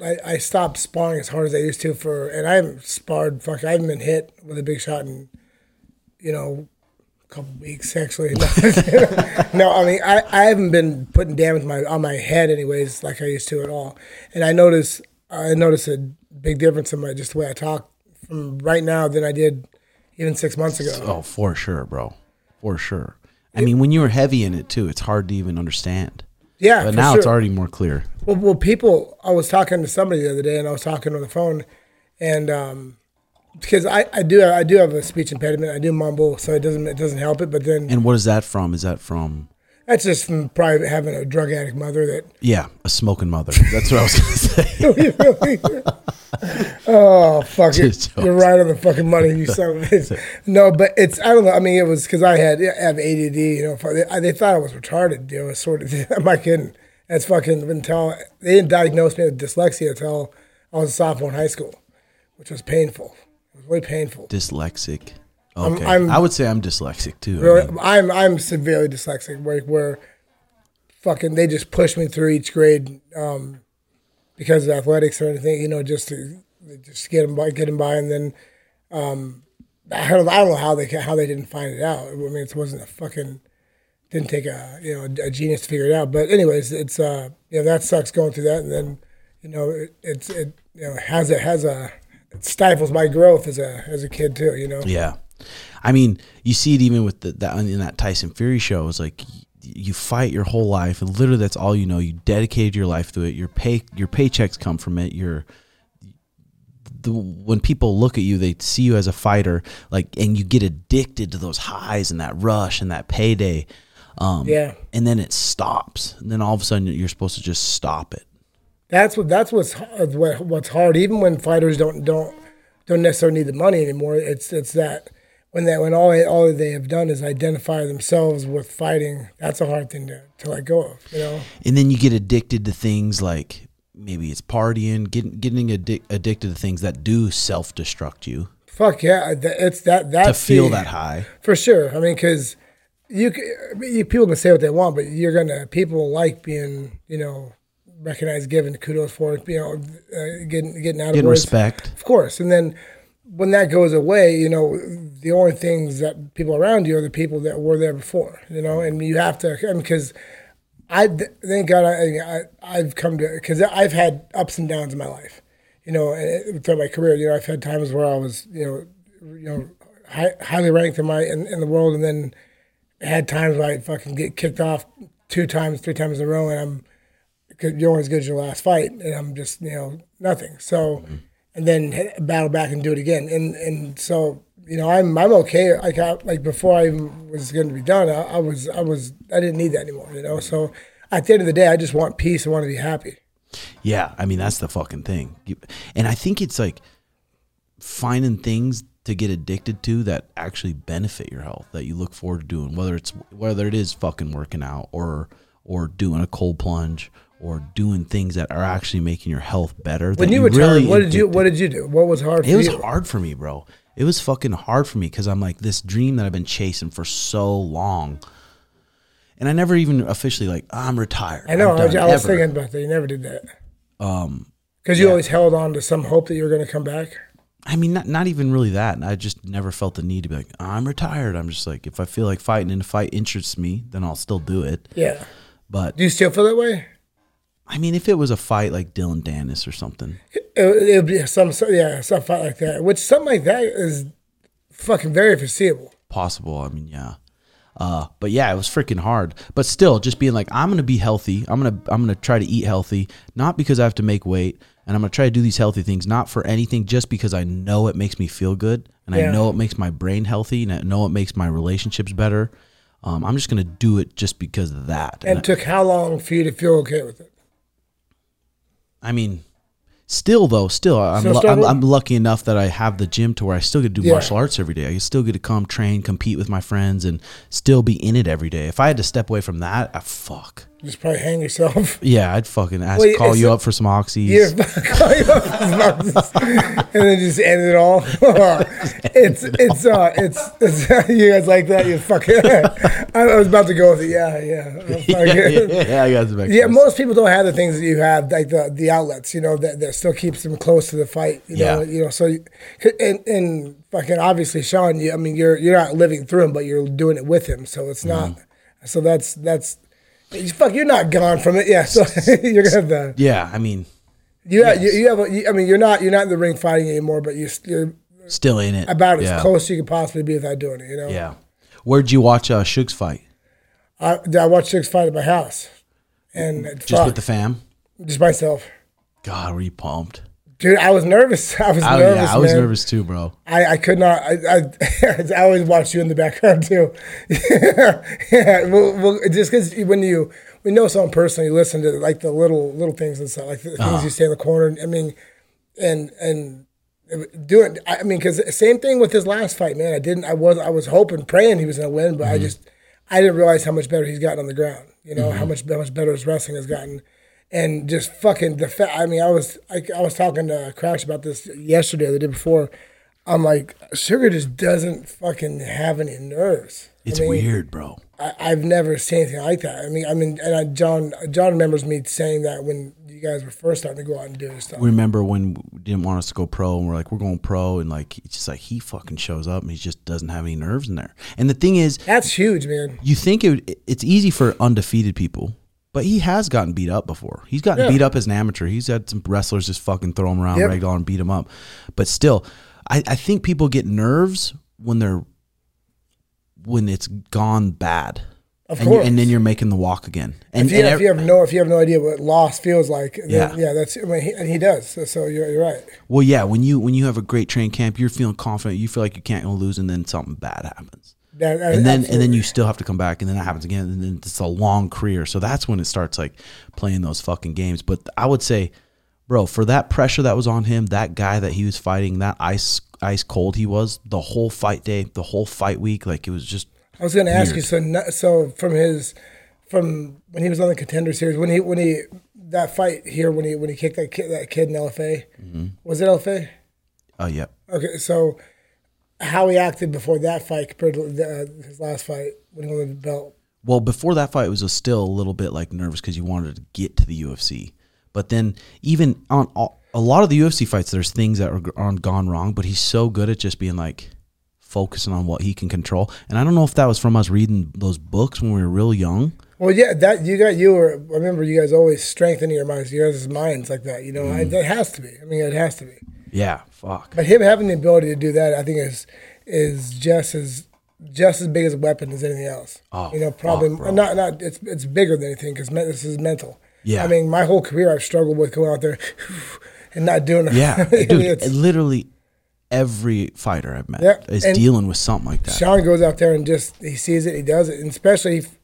I, I stopped sparring as hard as I used to for, and I haven't sparred. Fuck, I haven't been hit with a big shot in, you know, a couple weeks actually. <laughs> no, I mean I, I haven't been putting damage my on my head anyways like I used to at all. And I notice I notice a big difference in my just the way I talk from right now than I did even six months ago. Oh, for sure, bro. For sure. I mean, when you were heavy in it too, it's hard to even understand. Yeah, But now it's already more clear. Well, well, people. I was talking to somebody the other day, and I was talking on the phone, and um, because I, I do I do have a speech impediment, I do mumble, so it doesn't it doesn't help it. But then And what is that from? Is that from? that's just from probably having a drug addict mother that Yeah, a smoking mother. That's what I was gonna <laughs> say. <laughs> Oh fuck it! You're right on the fucking money, you <laughs> son of a bitch. No, but it's I don't know. I mean, it was because I had I have ADD. You know, if I- they, they thought I was retarded. You know, sort of. I'm not kidding. That's fucking until they didn't diagnose me with dyslexia until I was a sophomore in high school, which was painful. It really painful. Dyslexic. Okay. I'm- I would say I'm dyslexic too. I Really, mean, I'm I'm severely dyslexic. Where where fucking they just push me through each grade um, because of athletics or anything, you know, just to just get them by, get them by, and then um, I don't, I don't know how they how they didn't find it out. I mean, it wasn't a fucking didn't take a you know a genius to figure it out. But anyways, it's uh you know that sucks going through that, and then you know it, it's it you know has a has a it stifles my growth as a as a kid too. You know. Yeah, I mean, you see it even with the, that in that Tyson Fury show. It's like you fight your whole life, and literally that's all you know. You dedicated your life to it. Your pay, your paychecks come from it. Your the when people look at you, they see you as a fighter, like, and you get addicted to those highs and that rush and that payday. Um, Yeah. and then it stops, and then all of a sudden you're supposed to just stop it. That's what that's what's what's hard. Even when fighters don't don't don't necessarily need the money anymore. It's it's that when that when all all they have done is identify themselves with fighting. That's a hard thing to, to let go of. You know. and then you get addicted to things like maybe it's partying, getting getting addic- addicted to things that do self destruct you Fuck yeah! It's that that to feel the- that high. for sure. I mean, because you, c- I mean, you people can say what they want, but you're gonna people like being you know recognized, given kudos for it. You know, uh, getting getting out of Getting respect. Of course. And then when that goes away, you know, the only things that people around you are the people that were there before, you know, and you have to, because I, thank God I, I, I've come to, because I've had ups and downs in my life, you know, throughout my career, you know, I've had times where I was, you know, you know, high, highly ranked in my, in, in the world. And then had times where I fucking get kicked off two times, three times in a row. And I'm, you're as good as your last fight, and I'm just you know nothing. So, and then battle back and do it again, and and so you know I'm I'm okay. Like I, like before I even was going to be done, I, I was I was I didn't need that anymore. You know, so at the end of the day, I just want peace. I want to be happy. Yeah, I mean that's the fucking thing. And I think it's like finding things to get addicted to that actually benefit your health that you look forward to doing whether it's whether it is fucking working out or or doing a cold plunge or doing things that are actually making your health better. When you retired, really what did you what did you do? What was hard for It was you? hard for me, bro. It was fucking hard for me because I'm like this dream that I've been chasing for so long. And I never even officially like I'm retired. I know. I was, I was thinking about that. You never did that. Um, because you always held on to some hope that you were going to come back. I mean, not not even really that. I just never felt the need to be like, I'm retired. I'm just like, if I feel like fighting and the fight interests me, then I'll still do it. Yeah. But Do you still feel that way? I mean, if it was a fight like Dylan Dennis or something, It, it would be some, so- yeah, some fight like that. Which something like that is fucking very foreseeable. possible. I mean, yeah. Uh, but yeah, it was freaking hard. But still, just being like, I'm gonna be healthy. I'm gonna I'm gonna try to eat healthy, not because I have to make weight, and I'm gonna try to do these healthy things, not for anything, just because I know it makes me feel good, and Yeah. I know it makes my brain healthy, and I know it makes my relationships better. Um, I'm just gonna do it just because of that. And it took how long for you to feel okay with it? I mean, still though, still I'm, Still I'm? I'm lucky enough that I have the gym to where I still get to do Yeah. martial arts every day. I still get to come train, compete with my friends, and still be in it every day. If I had to step away from that, I fuck. Just probably hang yourself. <laughs> Yeah, I'd fucking ask, Wait, call you a- up for some oxys. <laughs> You're and then just end it all. <laughs> it's it's uh it's, it's you guys like that. You fucking. I, I was about to go with it. Yeah, yeah. Yeah, yeah, yeah, I got some Yeah, most people don't have the things that you have, like the the outlets, you know, that, that still keeps them close to the fight. You know, Yeah. you know. So, you- and and fucking obviously, Sean, you, I mean, you're you're not living through him, but you're doing it with him. So it's not. Mm-hmm. So that's that's. Fuck, you're not gone from it. Yeah, <laughs> so you're gonna have the yeah, I mean, you have you, you have. A, you, I mean, you're not you're not in the ring fighting anymore, but you're you're still in it. about yeah. as close as you could possibly be without doing it. You know. Yeah. Where'd you watch uh, Suge's fight? I, I watched six fight at my house, and Just fuck, with the fam? just myself. God, were you pumped? Dude, I was nervous. <laughs> I was I, nervous. yeah, I was man. nervous too, bro. I, I could not. I, I, <laughs> I always watch you in the background too. yeah, <laughs> well, well, just because when you we know someone personally, you listen to like the little little things and stuff, like the Uh-huh. things you say in the corner. I mean, and and doing. I mean, because same thing with his last fight, man. I didn't. I was. I was hoping, praying he was gonna win, but Mm-hmm. I just. I didn't realize how much better he's gotten on the ground. You know how much how much better his wrestling has gotten, and just fucking the fa- I mean, I was I, I was talking to Crash about this yesterday, or the day before. I'm like, Sugar just doesn't fucking have any nerves. I It's mean, weird, bro. I, I've never seen anything like that. I mean, I mean, and I, John John remembers me saying that when you guys were first starting to go out and do this stuff. Remember when we didn't want us to go pro and we're like, we're going pro and like it's just like he fucking shows up and he just doesn't have any nerves in there. And the thing is, That's huge, man. you think it, it's easy for undefeated people, but he has gotten beat up before. He's gotten Yeah. beat up as an amateur. He's had some wrestlers just fucking throw him around Yep. ragdoll and beat him up. But still, I, I think people get nerves when they're when it's gone bad. Of and, you- course. and then you're making the walk again. And, if you, and if you have no if you have no idea what loss feels like, then, Yeah. yeah, that's I mean, he, and he does. So, so you're, you're right. well, yeah, when you when you have a great train camp, you're feeling confident. You feel like you can't lose, and then something bad happens. And then and then you still have to come back and then that happens again and then it's a long career so that's when it starts like playing those fucking games but i would say bro for that pressure that was on him that guy that he was fighting that ice ice cold he was the whole fight day the whole fight week like it was just I was going to ask you. So, so from his, from when he was on the contender series, when he when he that fight here when he when he kicked that kid that kid in LFA, Mm-hmm. was it LFA? oh yeah Okay, so how he acted before that fight compared to the, uh, his last fight when he won the belt. well before that fight it was still a little bit like nervous because you wanted to get to the ufc but then even on all, a lot of the ufc fights there's things that are, are gone wrong but he's so good at just being like focusing on what he can control and i don't know if that was from us reading those books when we were real young Well, yeah, that you got you were. I remember you guys always strengthening your minds. You guys' minds like that. You know, Mm-hmm. I, that has to be. I mean, it has to be. Yeah fuck But him having the ability to do that, I think is is just as just as big as a weapon as anything else. Oh, you know, probably fuck, not not. It's it's bigger than anything because this is mental. Yeah. I mean, my whole career I've struggled with going out there <laughs> and not doing it. Yeah, <laughs> dude. literally every fighter I've met Yeah, is and- dealing with something like that. Sean goes out there and just he sees it, he does it, and especially if,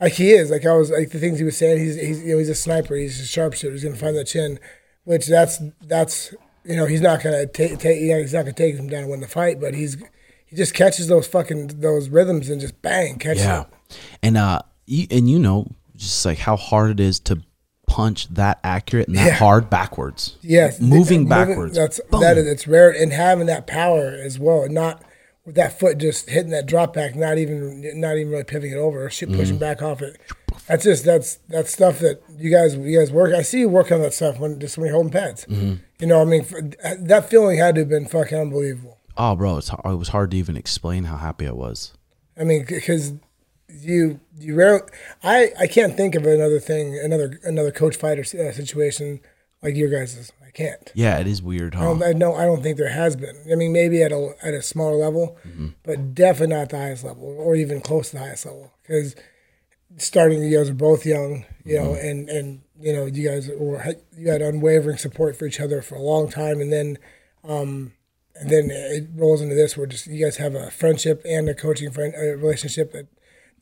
like he is, like I was like the things he was saying. He's he's you know he's a sniper. He's a sharpshooter. He's gonna find the chin, which that's that's you know he's not gonna take take you know, he's not gonna take him down and win the fight, but he's he just catches those fucking those rhythms and just bang catches Yeah, it. and uh, you, and you know, just like how hard it is to punch that accurate and that Yeah. hard backwards. Yes, moving th- backwards. That's Boom. that is it's rare and having that power as well, and not with that foot just hitting that drop back, not even not even really pivoting it over shit pushing Mm-hmm. back off it. That's just that's that's stuff that you guys you guys work. I see you work on that stuff when just when you're holding pads. Mm-hmm. You know, I mean, that feeling had to have been fucking unbelievable. Oh, bro, it's it was hard to even explain how happy I was. I mean, because you you rarely, I I can't think of another thing, another another coach fighter uh, situation like your guys's. I can't. Yeah, it is weird, I huh? don't, I no, I don't think there has been. I mean, maybe at a at a smaller level, but definitely not the highest level, or even close to the highest level. Because starting, you guys are both young, you know, and and you know, you guys were you had unwavering support for each other for a long time, and then, um, and then it rolls into this where just you guys have a friendship and a coaching friend a relationship that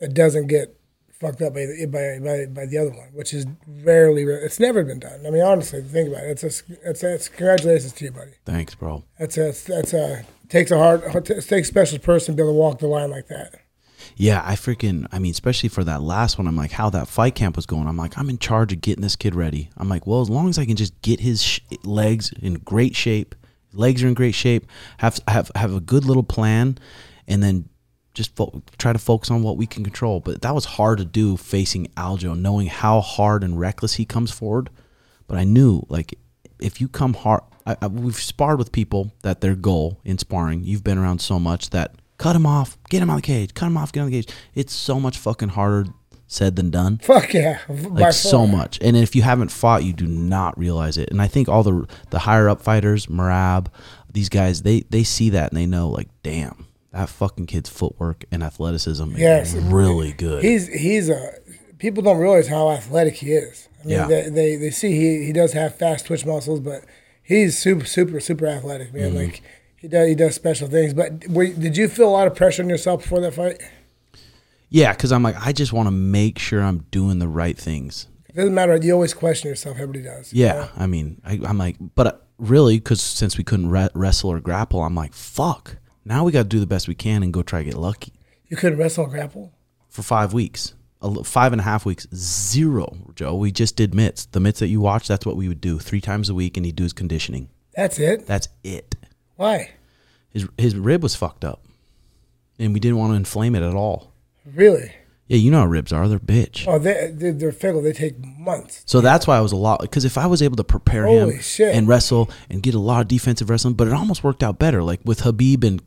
that doesn't get fucked up by the, by, by, by the other one, which is rarely. It's never been done. I mean, honestly, think about it. It's a, it's a, it's congratulations to you, buddy. Thanks, bro. That's a, that's a takes a hard it takes a special person to be able to walk the line like that. Yeah, I freaking, I mean, especially for that last one, I'm like, how that fight camp was going. I'm like, I'm in charge of getting this kid ready. I'm like, well, as long as I can just get his sh- legs in great shape, legs are in great shape, have have have a good little plan, and then just fo- try to focus on what we can control. But that was hard to do facing Aljo, knowing how hard and reckless he comes forward. But I knew, like, if you come hard, I, I, we've sparred with people that their goal in sparring, you've been around so much that cut him off, get him out of the cage, cut him off, get him out of the cage. It's so much fucking harder said than done Fuck yeah, like so much. And if you haven't fought, you do not realize it. And I think all the the higher up fighters, Merab, these guys, they they see that and they know like, damn, that fucking kid's footwork and athleticism Yes. is really good. He's he's a people don't realize how athletic he is. I mean, Yeah. they, they they see he he does have fast twitch muscles, but he's super super super athletic, man. Mm-hmm. Like he does he does special things. But were, did you feel a lot of pressure on yourself before that fight? yeah, because I'm like, I just want to make sure I'm doing the right things. It doesn't matter. You always question yourself. Everybody does. you Yeah, know? I mean, I, I'm like, but uh, really, because since we couldn't re- wrestle or grapple, I'm like, fuck. Now we got to do the best we can and go try to get lucky You couldn't wrestle or grapple. for five weeks. a five and a half weeks, zero, Joe. We just did mitts. The mitts that you watched, that's what we would do three times a week, and he'd do his conditioning. That's it. That's it. Why? His his rib was fucked up, and we didn't want to inflame it at all. Really? Yeah, you know how ribs are. They're bitch. Oh, they, they they're fickle. They take months. So that's why I was a lot because if I was able to prepare Holy him shit. and wrestle and get a lot of defensive wrestling, but it almost worked out better. Like with Khabib and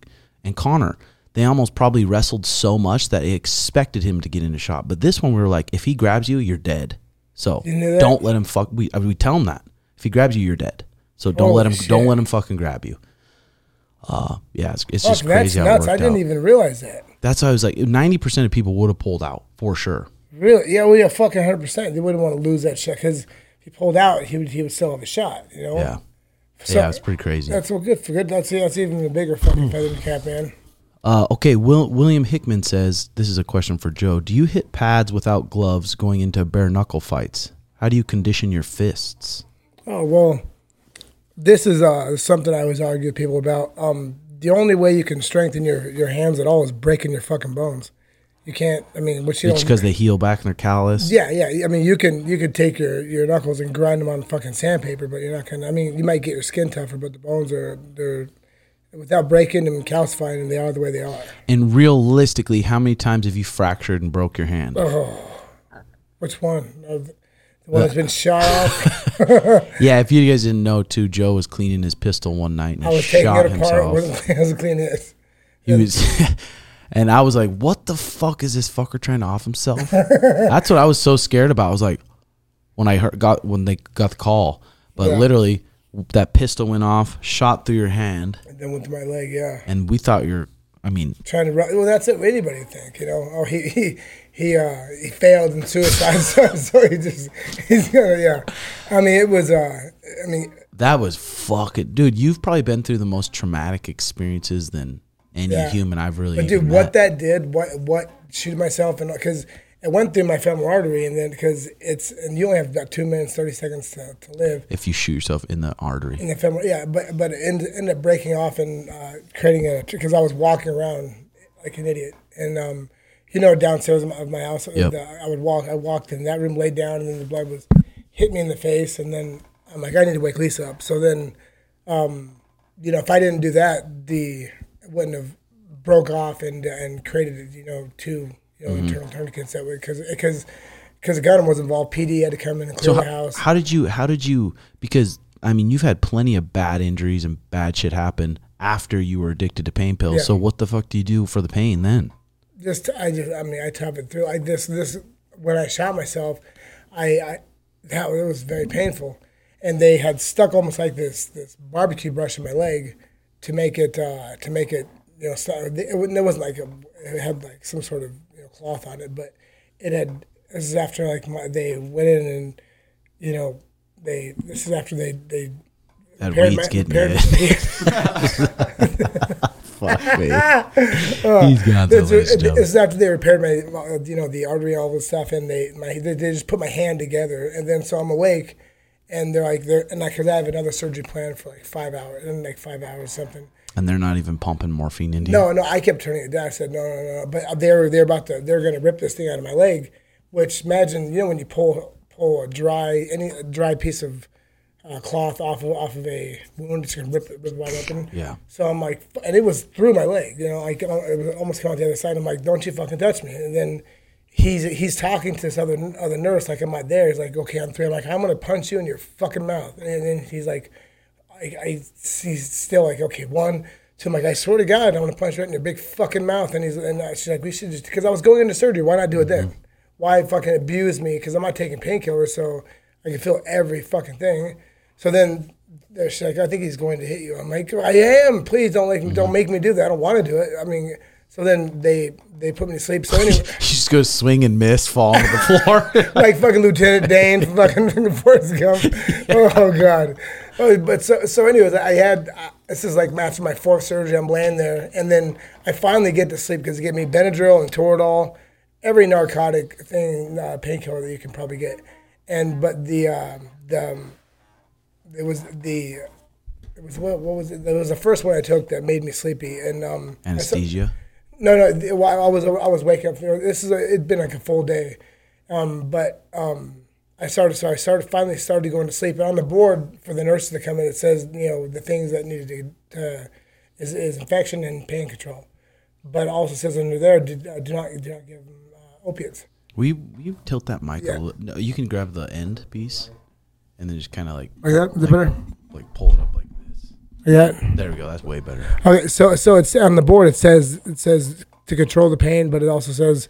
and Conor, they almost probably wrestled so much that they expected him to get in a shot. But this one, we were like, if he grabs you, you're dead. So You that? don't let him fuck. We I mean, we tell him that if he grabs you, you're dead. So don't let him. Holy Don't let him fucking grab you. Uh, yeah, it's, it's Fuck, just that's crazy how nuts. I didn't out. even realize that. That's why I was like, ninety percent of people would have pulled out for sure. Really? Yeah, well, yeah, fucking 100%. They wouldn't want to lose that shot because if he pulled out, he would, he would still have a shot, you know? Yeah, So- yeah, it's pretty crazy. That's well good for good. That's, that's even a bigger fucking feather in the cap, man. Uh, okay, Will, William Hickman says this is a question for Joe. Do you hit pads without gloves going into bare knuckle fights? How do you condition your fists? Oh, well, this is uh, something I always argue with people about. Um, the only way you can strengthen your, your hands at all is breaking your fucking bones. You can't, I mean, which you It's because they heal back and they're callous. Yeah, yeah. I mean, you can you could take your, your knuckles and grind them on fucking sandpaper, but you're not gonna. I mean, you might get your skin tougher, but the bones are they're without breaking them and calcifying them, they are the way they are. And realistically, how many times have you fractured and broke your hand? Which one? One that's been shot off. <laughs> Yeah, if you guys didn't know, too, Joe was cleaning his pistol one night and I was taking shot it apart. himself. I <laughs> was cleaning it. He was, <laughs> and I was like, "What the fuck is this fucker trying to off himself?" That's what I was so scared about. I was like, when I heard got when they got the call, but Yeah. literally that pistol went off, shot through your hand, And then went to my leg. Yeah, and we thought you're. I mean, trying to. run- Well, that's it. Anybody would think, you know. Oh, he he he uh, he failed in suicide, <laughs> so, so he just he's gonna yeah. I mean, it was. uh I mean, that was fucking dude. You've probably been through the most traumatic experiences than any Yeah. human I've really. But dude, what that did, what what shooting myself and because it went through my femoral artery, and then because it's and you only have about two minutes thirty seconds to, to live if you shoot yourself in the artery. in the femoral, yeah. But but it ended, ended up breaking off and uh, creating a because I was walking around like an idiot, and um, you know downstairs of my, of my house, Yep. the- I would walk. I walked in that room, laid down, and then the blood was hit me in the face, and then I'm like, I need to wake Lisa up. So then, um, you know, if I didn't do that, the it wouldn't have broke off and and created you know two you Mm-hmm. know internal tourniquets that way because because because the gunner was involved. PD had to come in and So the how, house. how did you? How did you? Because I mean, you've had plenty of bad injuries and bad shit happen after you were addicted to pain pills. Yeah. So what the fuck do you do for the pain then? Just I just I mean I tough it through. I this this when I shot myself, I, I that it was very painful, and they had stuck almost like this this barbecue brush in my leg to make it uh, to make it you know start, it, wasn't- it wasn't like a, it had like some sort of you know, cloth on it, but it had this is after like my, they went in and you know they this is after they they That weed's my- getting you. <laughs> <laughs> <laughs> Fuck me. Uh, He's got the This is, list, Joe. this is after they repaired my, my- you know, the artery, all this stuff, and they, my, they, they just put my hand together, and then so I'm awake, and they're like, they're, and like, cause I have another surgery planned for like five hours, and like five hours something. And they're not even pumping morphine into you. No, no, I kept turning it down. I said, no, no, no, but they're they're about to, they're gonna rip this thing out of my leg, which imagine, you know, when you pull pull a dry any a dry piece of uh, cloth off of off of a wound, it's gonna rip it, rip it wide open. Yeah. So I'm like, and it was through my leg, you know, like uh, it was almost coming out the other side. I'm like, don't you fucking touch me. And then he's he's talking to this other other nurse, like I'm I there. He's like, okay, I'm through. I'm like, I'm gonna punch you in your fucking mouth. And then he's like, I, I he's still like, okay, one. two. I'm like, I swear to God, I'm gonna punch you right in your big fucking mouth. And he's and uh, she's like, we should just because I was going into surgery. Why not do it then? Why fucking abuse me? Because I'm not taking painkillers, so I can feel every fucking thing. So then she's like, I think he's going to hit you. I'm like, I am. Please don't make me, don't make me do that. I don't want to do it. I mean, so then they they put me to sleep. So anyway, <laughs> You just go swing and miss, fall on the <laughs> floor. <laughs> like fucking Lieutenant Dan fucking Forrest Gump. Oh god. Oh, but so so anyways, I had uh, this is like after my fourth surgery. I'm laying there, and then I finally get to sleep because they give me Benadryl and Toradol, every narcotic thing, uh, painkiller that you can probably get. And but the uh, the um, it was the it was what, what was it? It was the first one I took that made me sleepy, and um, I Anesthesia. No, no. I was I was waking up. You know, this is a, it'd been like a full day, um, but um, I started. So I started finally started going to sleep. And on the board for the nurses to come in, it says you know the things that needed to uh, is, is infection and pain control, but it also says under there do, uh, do not do not give them uh, opiates. Will you, will you tilt that mic Yeah. a little? No, you can grab the end piece and then just kind of like Like that? Is it better? like pull it up like this. Yeah. There we go. That's way better. Okay, so so it's on the board. It says it says to control the pain, but it also says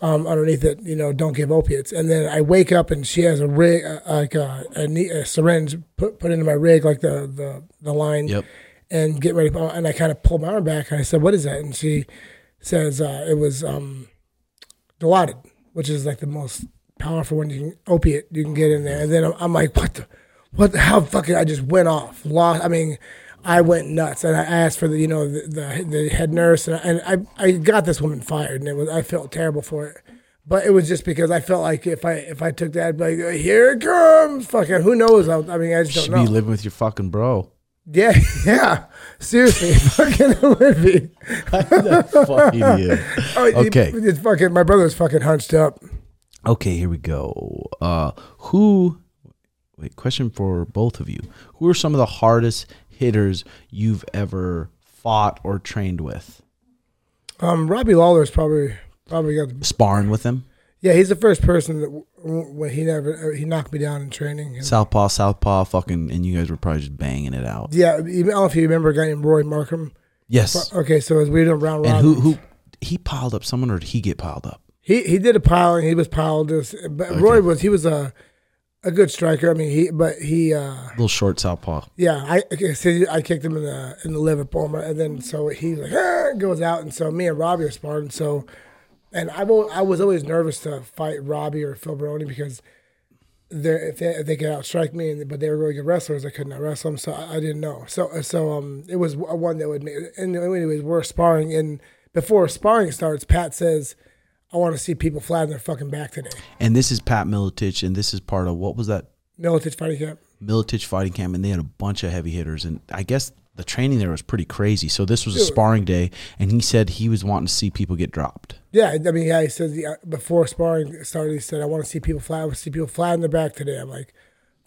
um, underneath it, you know, don't give opiates. And then I wake up and she has a rig, uh, like a, a, a syringe put put into my rig, like the the the line, Yep. and get ready. And I kind of pulled my arm back and I said, "What is that?" And she says uh, it was um, Dilaudid, which is like the most powerful one you can opiate you can get in there. And then I'm, I'm like, "What the? What? The, how fucking?" I just went off. Lost. I mean. I went nuts, and I asked for the, you know, the the, the head nurse, and, I, and I I got this woman fired, and it was I felt terrible for it, but it was just because I felt like if I if I took that, I'd be like here it comes, fucking who knows? I, I mean, I just don't be know. Be living with your fucking bro. yeah, <laughs> yeah, seriously, <laughs> fucking it would be. <laughs> Fuck idiot. Oh, Okay. it's fucking. My brother was fucking hunched up. Okay, here we go. Uh, who? Wait, question for both of you. Who are some of the hardest hitters you've ever fought or trained with? Um, Robbie Lawler's probably probably got. The, Sparring with him? yeah, he's the first person that when he never he knocked me down in training. Southpaw, southpaw, fucking, and you guys were probably just banging it out. Yeah, I don't know if you remember a guy named Roy Markham. Yes. Okay, so as we were doing round And robin, who who he piled up someone or did he get piled up? He he did a pile and he was piled. This, but Roy was he was a a good striker. I mean, he but he uh Little short southpaw. yeah I okay, I kicked him in the in the liver palm and then so he like "Ah," goes out and so me and Robbie are sparring so and I I was always nervous to fight Robbie or Phil Baroni because they if they, if they could outstrike me and but they were really good wrestlers I could not wrestle them so I, I didn't know so so um it was one that would make and anyways we're sparring and before sparring starts Pat says. I want to see people flat on their fucking back today. And this is Pat Miletich, and this is part of what was that Miletich fighting camp. Miletich fighting camp, and they had a bunch of heavy hitters, and I guess the training there was pretty crazy. So this was a sparring day, and he said he was wanting to see people get dropped. Yeah, I mean, yeah, he says yeah, uh, before sparring started, he said, "I want to see people flat. I want to see people flat in the back today." I'm like,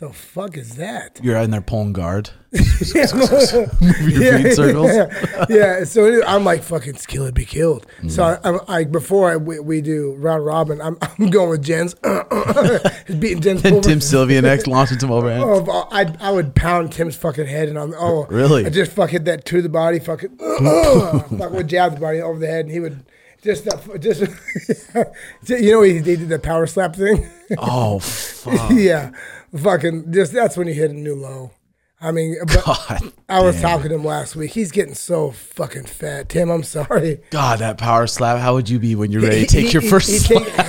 "The fuck is that?" You're in there pulling guard, <laughs> <laughs> yeah, circles. yeah, yeah. So anyway, I'm like, "Fucking kill it, be killed." Mm. So I, I'm, I before I, we, we do round robin, I'm, <laughs> I'm going with Jens, beating Jens. And. Tim Sylvia next launching some overhand. Oh, I I would pound Tim's fucking head and I'm oh Really? I just fuck hit that to the body fucking fuck would jab the body over the head and he would just that just you know he, he did the power slap thing Oh fuck! yeah fucking just that's when he hit a new low I mean but <laughs> God, I was damn. talking to him last week he's getting so fucking fat Tim I'm sorry God, that power slap. How would you be when you're ready to take He- your he- first he slap? take- <laughs>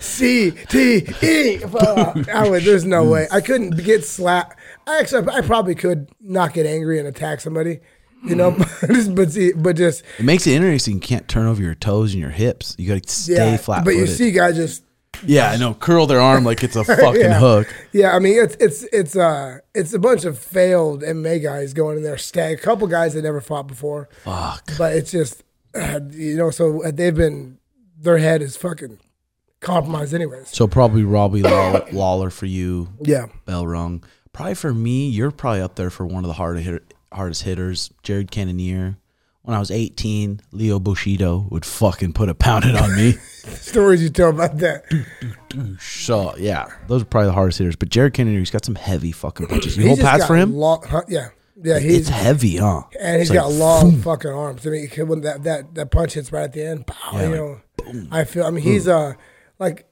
C T E. I would. There's no <laughs> way I couldn't get slapped. I actually, I probably could not get angry and attack somebody, you know. Hmm. but see, but just It makes it interesting. You can't turn over your toes and your hips. You got to stay yeah. flat. But you see, guys just <laughs> yeah, I know. Curl their arm like it's a <laughs> fucking Yeah. hook. Yeah, I mean it's it's it's uh it's a bunch of failed MMA guys going in there. Stag, a couple guys that never fought before. Fuck. But it's just uh, you know, so they've been their head is fucking compromised anyways. So probably Robbie Law- <coughs> Lawler for you. Yeah. Bell rung. Probably for me, you're probably up there for one of the hard hit, hardest hitters. Jared Cannonier. When I was 18, Leo Bushido would fucking put a pounded on me. <laughs> <laughs> Stories you tell about that. so yeah, those are probably the hardest hitters. But Jared Cannonier, he's got some heavy fucking punches. You hold pads for him? Long, huh, yeah, yeah. It's He's heavy, huh? and he's It's got like, long fucking arms. I mean, when that that that punch hits right at the end, pow, Yeah, you like, know. I feel. I mean, he's uh like,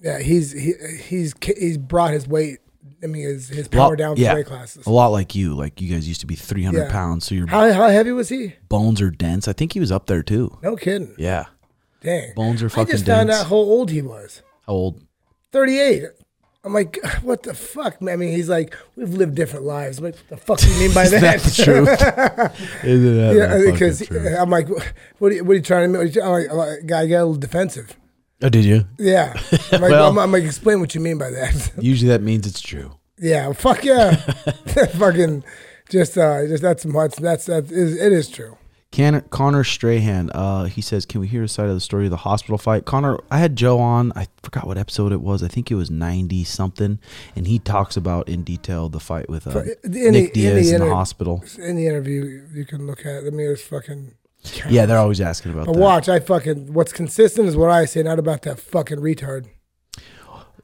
yeah, he's he, he's he's brought his weight. I mean, his his a lot- power down yeah, to weight classes. A lot like you. Like you guys used to be 300 Yeah. pounds, so your How how heavy was he? bones are dense. I think he was up there too. No kidding. Yeah. Dang. Bones are fucking I just found dense. out how old he was. How old? 38. I'm like, <laughs> what the fuck, man? I mean, he's like, we've lived different lives. I'm like, what the fuck do you mean by <laughs> that? That's the truth. <laughs> Isn't that yeah, because truth? I'm like, what are you, what are you trying to make? I'm like, I'm like, guy, I got a little defensive. Oh, did you? Yeah. I'm like, Well- I'm, I'm like, explain what you mean by that. Usually that means it's true. yeah, fuck yeah. fucking just, uh, just that's much. That's, that is, it is true. Can- Connor Strahan, uh, he says, "Can we hear a side of the story of the hospital fight?" Connor, I had Joe on. I forgot what episode it was. I think it was ninety something, and he talks about in detail the fight with uh, the- Nick Diaz in the inter- hospital. In the interview, you can look at. I mean, it's fucking. Yeah, they're always asking about But that. watch, I fucking. What's consistent is what I say, not about that fucking retard.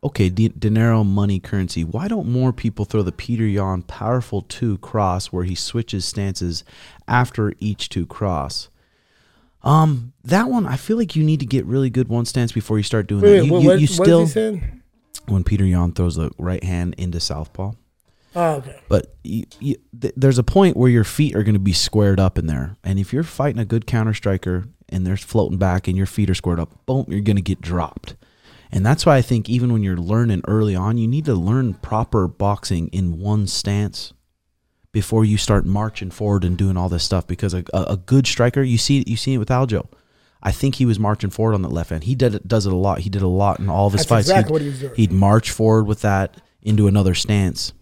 Okay, di- dinero, money, currency. Why don't more people throw the Petr Yan powerful two cross where he switches stances after each two cross? Um, that one I feel like you need to get really good one stance before you start doing Wait, that. You, what, you, you what still is he saying? when Petr Yan throws the right hand into southpaw. Oh, okay. But you, you, th- there's a point where your feet are going to be squared up in there, and if you're fighting a good counter striker and they're floating back and your feet are squared up, boom, you're going to get dropped. And that's why I think even when you're learning early on, you need to learn proper boxing in one stance before you start marching forward and doing all this stuff. Because a, a, good striker, you see, you see it with Aljo. I think he was marching forward on that left hand. He did it, does it a lot. He did a lot in all of his That's fights. exactly He'd- what he was doing. He'd march forward with that into another stance,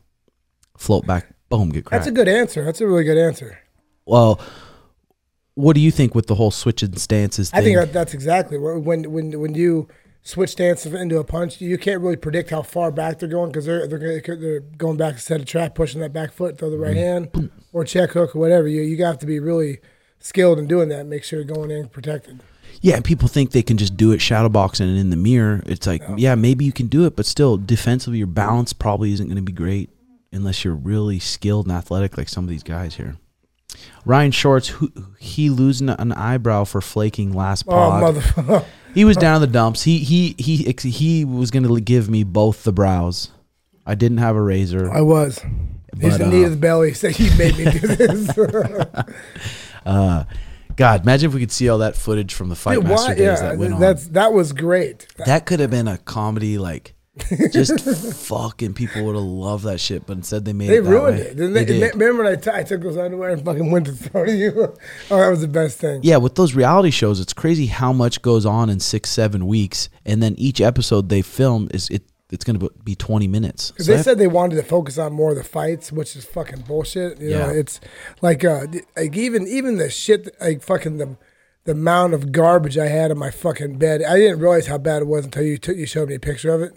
float back, boom, get cracked. That's a good answer. That's a really good answer. well, what do you think with the whole switching stances thing? I think that's exactly when when when you switch stances into a punch, you can't really predict how far back they're going because they're they're they're going back to set a trap, pushing that back foot, throw the right Mm-hmm. hand or check hook or whatever. You you have to be really skilled in doing that. Make sure you're going in protected. yeah, people think they can just do it shadow boxing and in the mirror. It's like, yeah, maybe you can do it, but still, defensively, your balance probably isn't going to be great unless you're really skilled and athletic like some of these guys here. Ryan Shorts, who, he losing an eyebrow for flaking last pod. Oh pod. <laughs> He was down in the dumps. He he he he was going to give me both the brows. I didn't have a razor. I was. He's But, the knee uh, of the belly. So he made me do <laughs> this. <laughs> Uh, God, imagine if we could see all that footage from the Fight Dude, Master why? days Yeah, that went on. that's that was great. that could have been a comedy, like just <laughs> fucking people would have loved that shit. But instead, they made They it ruined way. it. They they? did. Remember when I, t- I took those underwear and fucking went to throw to you? <laughs> Oh, that was the best thing. Yeah, with those reality shows, it's crazy how much goes on in six, seven weeks, and then each episode they film is it. It's going to be twenty minutes. Because So they that- said they wanted to focus on more of the fights, which is fucking bullshit. You know, it's like uh, like even even the shit like fucking the the amount of garbage I had in my fucking bed. I didn't realize how bad it was until you took you showed me a picture of it.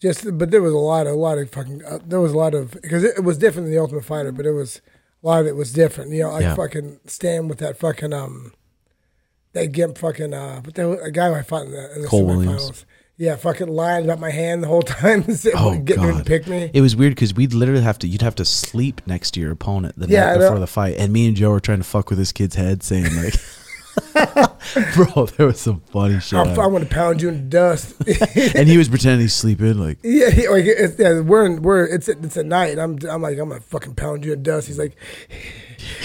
Just but there was a lot of a lot of fucking uh, there was a lot of because it, it was different than the Ultimate Fighter, but it was a lot of it was different. You know, like Yeah. fucking stand with that fucking um that gimp fucking uh but there was a guy I fought in the, in the Cole. Williams. Yeah, fucking lying about my hand the whole time, <laughs> Oh getting him to god, pick me. It was weird because we'd literally have to. You'd have to sleep next to your opponent the Yeah, night before the fight, and me and Joe were trying to fuck with this kid's head, saying like, <laughs> <laughs> "Bro, there was some funny shit." I'm, happening. I'm gonna pound you in dust. <laughs> and he was pretending he's sleeping. Like, yeah, he- like it's, yeah, we're in, we're it's at, it's at night. I'm I'm like I'm gonna fucking pound you in dust. He's like, <laughs>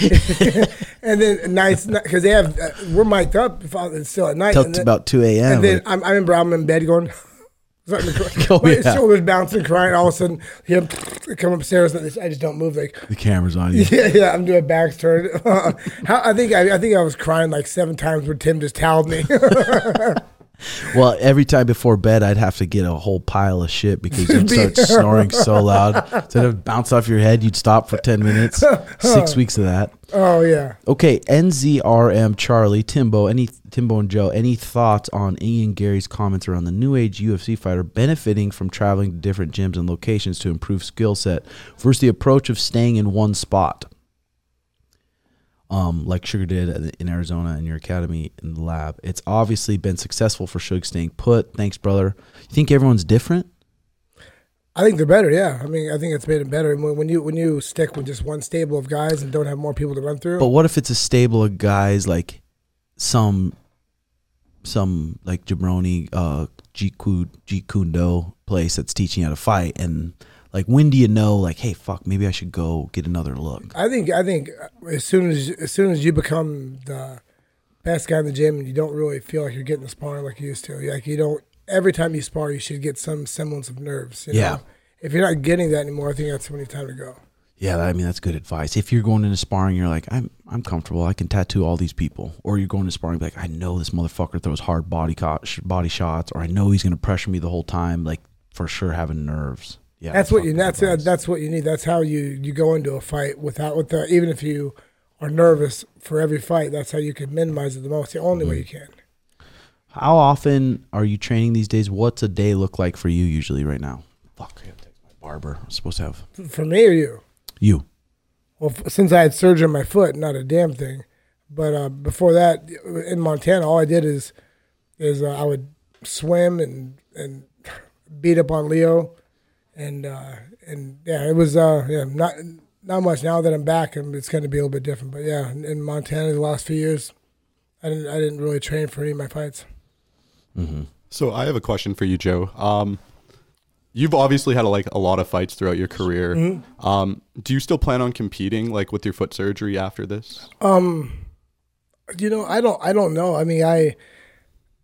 and then nights because they have uh, we're mic'd up. if I- It's still at night. till then, about two a.m. and then like, I'm, I remember I'm in bed going. Starting to cry. Oh, my yeah. shoulders bouncing, crying. All of a sudden, him <laughs> come upstairs, and I just don't move. Like, the camera's on you. <laughs> yeah, yeah, I'm doing backs turned. <laughs> How, I think I, I think I was crying like seven times where Tim just toweled me. Well, every time before bed, I'd have to get a whole pile of shit because you'd start snoring so loud. Instead of bounce off your head, you'd stop for 10 minutes. Six weeks of that. oh yeah. Okay, NZRM Charlie, Timbo, any Timbo and Joe, any thoughts on Ian Garry's comments around the new age UFC fighter benefiting from traveling to different gyms and locations to improve skill set versus the approach of staying in one spot? Um, like Sugar did in Arizona in your academy in the lab. It's obviously been successful for Sugar staying put. Thanks, brother. You think everyone's different? I think they're better. Yeah, I mean, I think it's made it better when when you when you stick with just one stable of guys and don't have more people to run through. But what if it's a stable of guys like some some like jabroni uh Jiku Jikundo place that's teaching you how to fight and like when do you know like hey fuck maybe I should go get another look. I think I think as soon as as soon as you become the best guy in the gym and you don't really feel like you're getting the sparring like you used to, like you don't. Every time you spar, you should get some semblance of nerves. You know? Yeah. If you're not getting that anymore, I think that's when it's time to go. Yeah, I mean that's good advice. If you're going into sparring, you're like, I'm I'm comfortable. I can tattoo all these people. Or you're going to sparring, like I know this motherfucker throws hard body co- sh- body shots, or I know he's gonna pressure me the whole time. Like for sure, having nerves. Yeah, That's what you. That's advice. that's what you need. That's how you you go into a fight without with the even if you are nervous for every fight. That's how you can minimize it the most. The only way mm-hmm. you can. How often are you training these days? What's a day look like for you usually right now? Fuck, I have to text my barber. I'm supposed to have For me or you? You. Well, f- since I had surgery on my foot, not a damn thing. But uh, before that, in Montana, all I did is is uh, I would swim and and beat up on Leo, and uh, and yeah, it was uh, yeah not not much. Now that I'm back, and it's going to be a little bit different. But yeah, in- in Montana, the last few years, I didn't I didn't really train for any of my fights. So I have a question for you, Joe. Um, you've obviously had like a lot of fights throughout your career. Mm-hmm. Um, do you still plan on competing like with your foot surgery after this? You know, I don't I don't know. I mean, I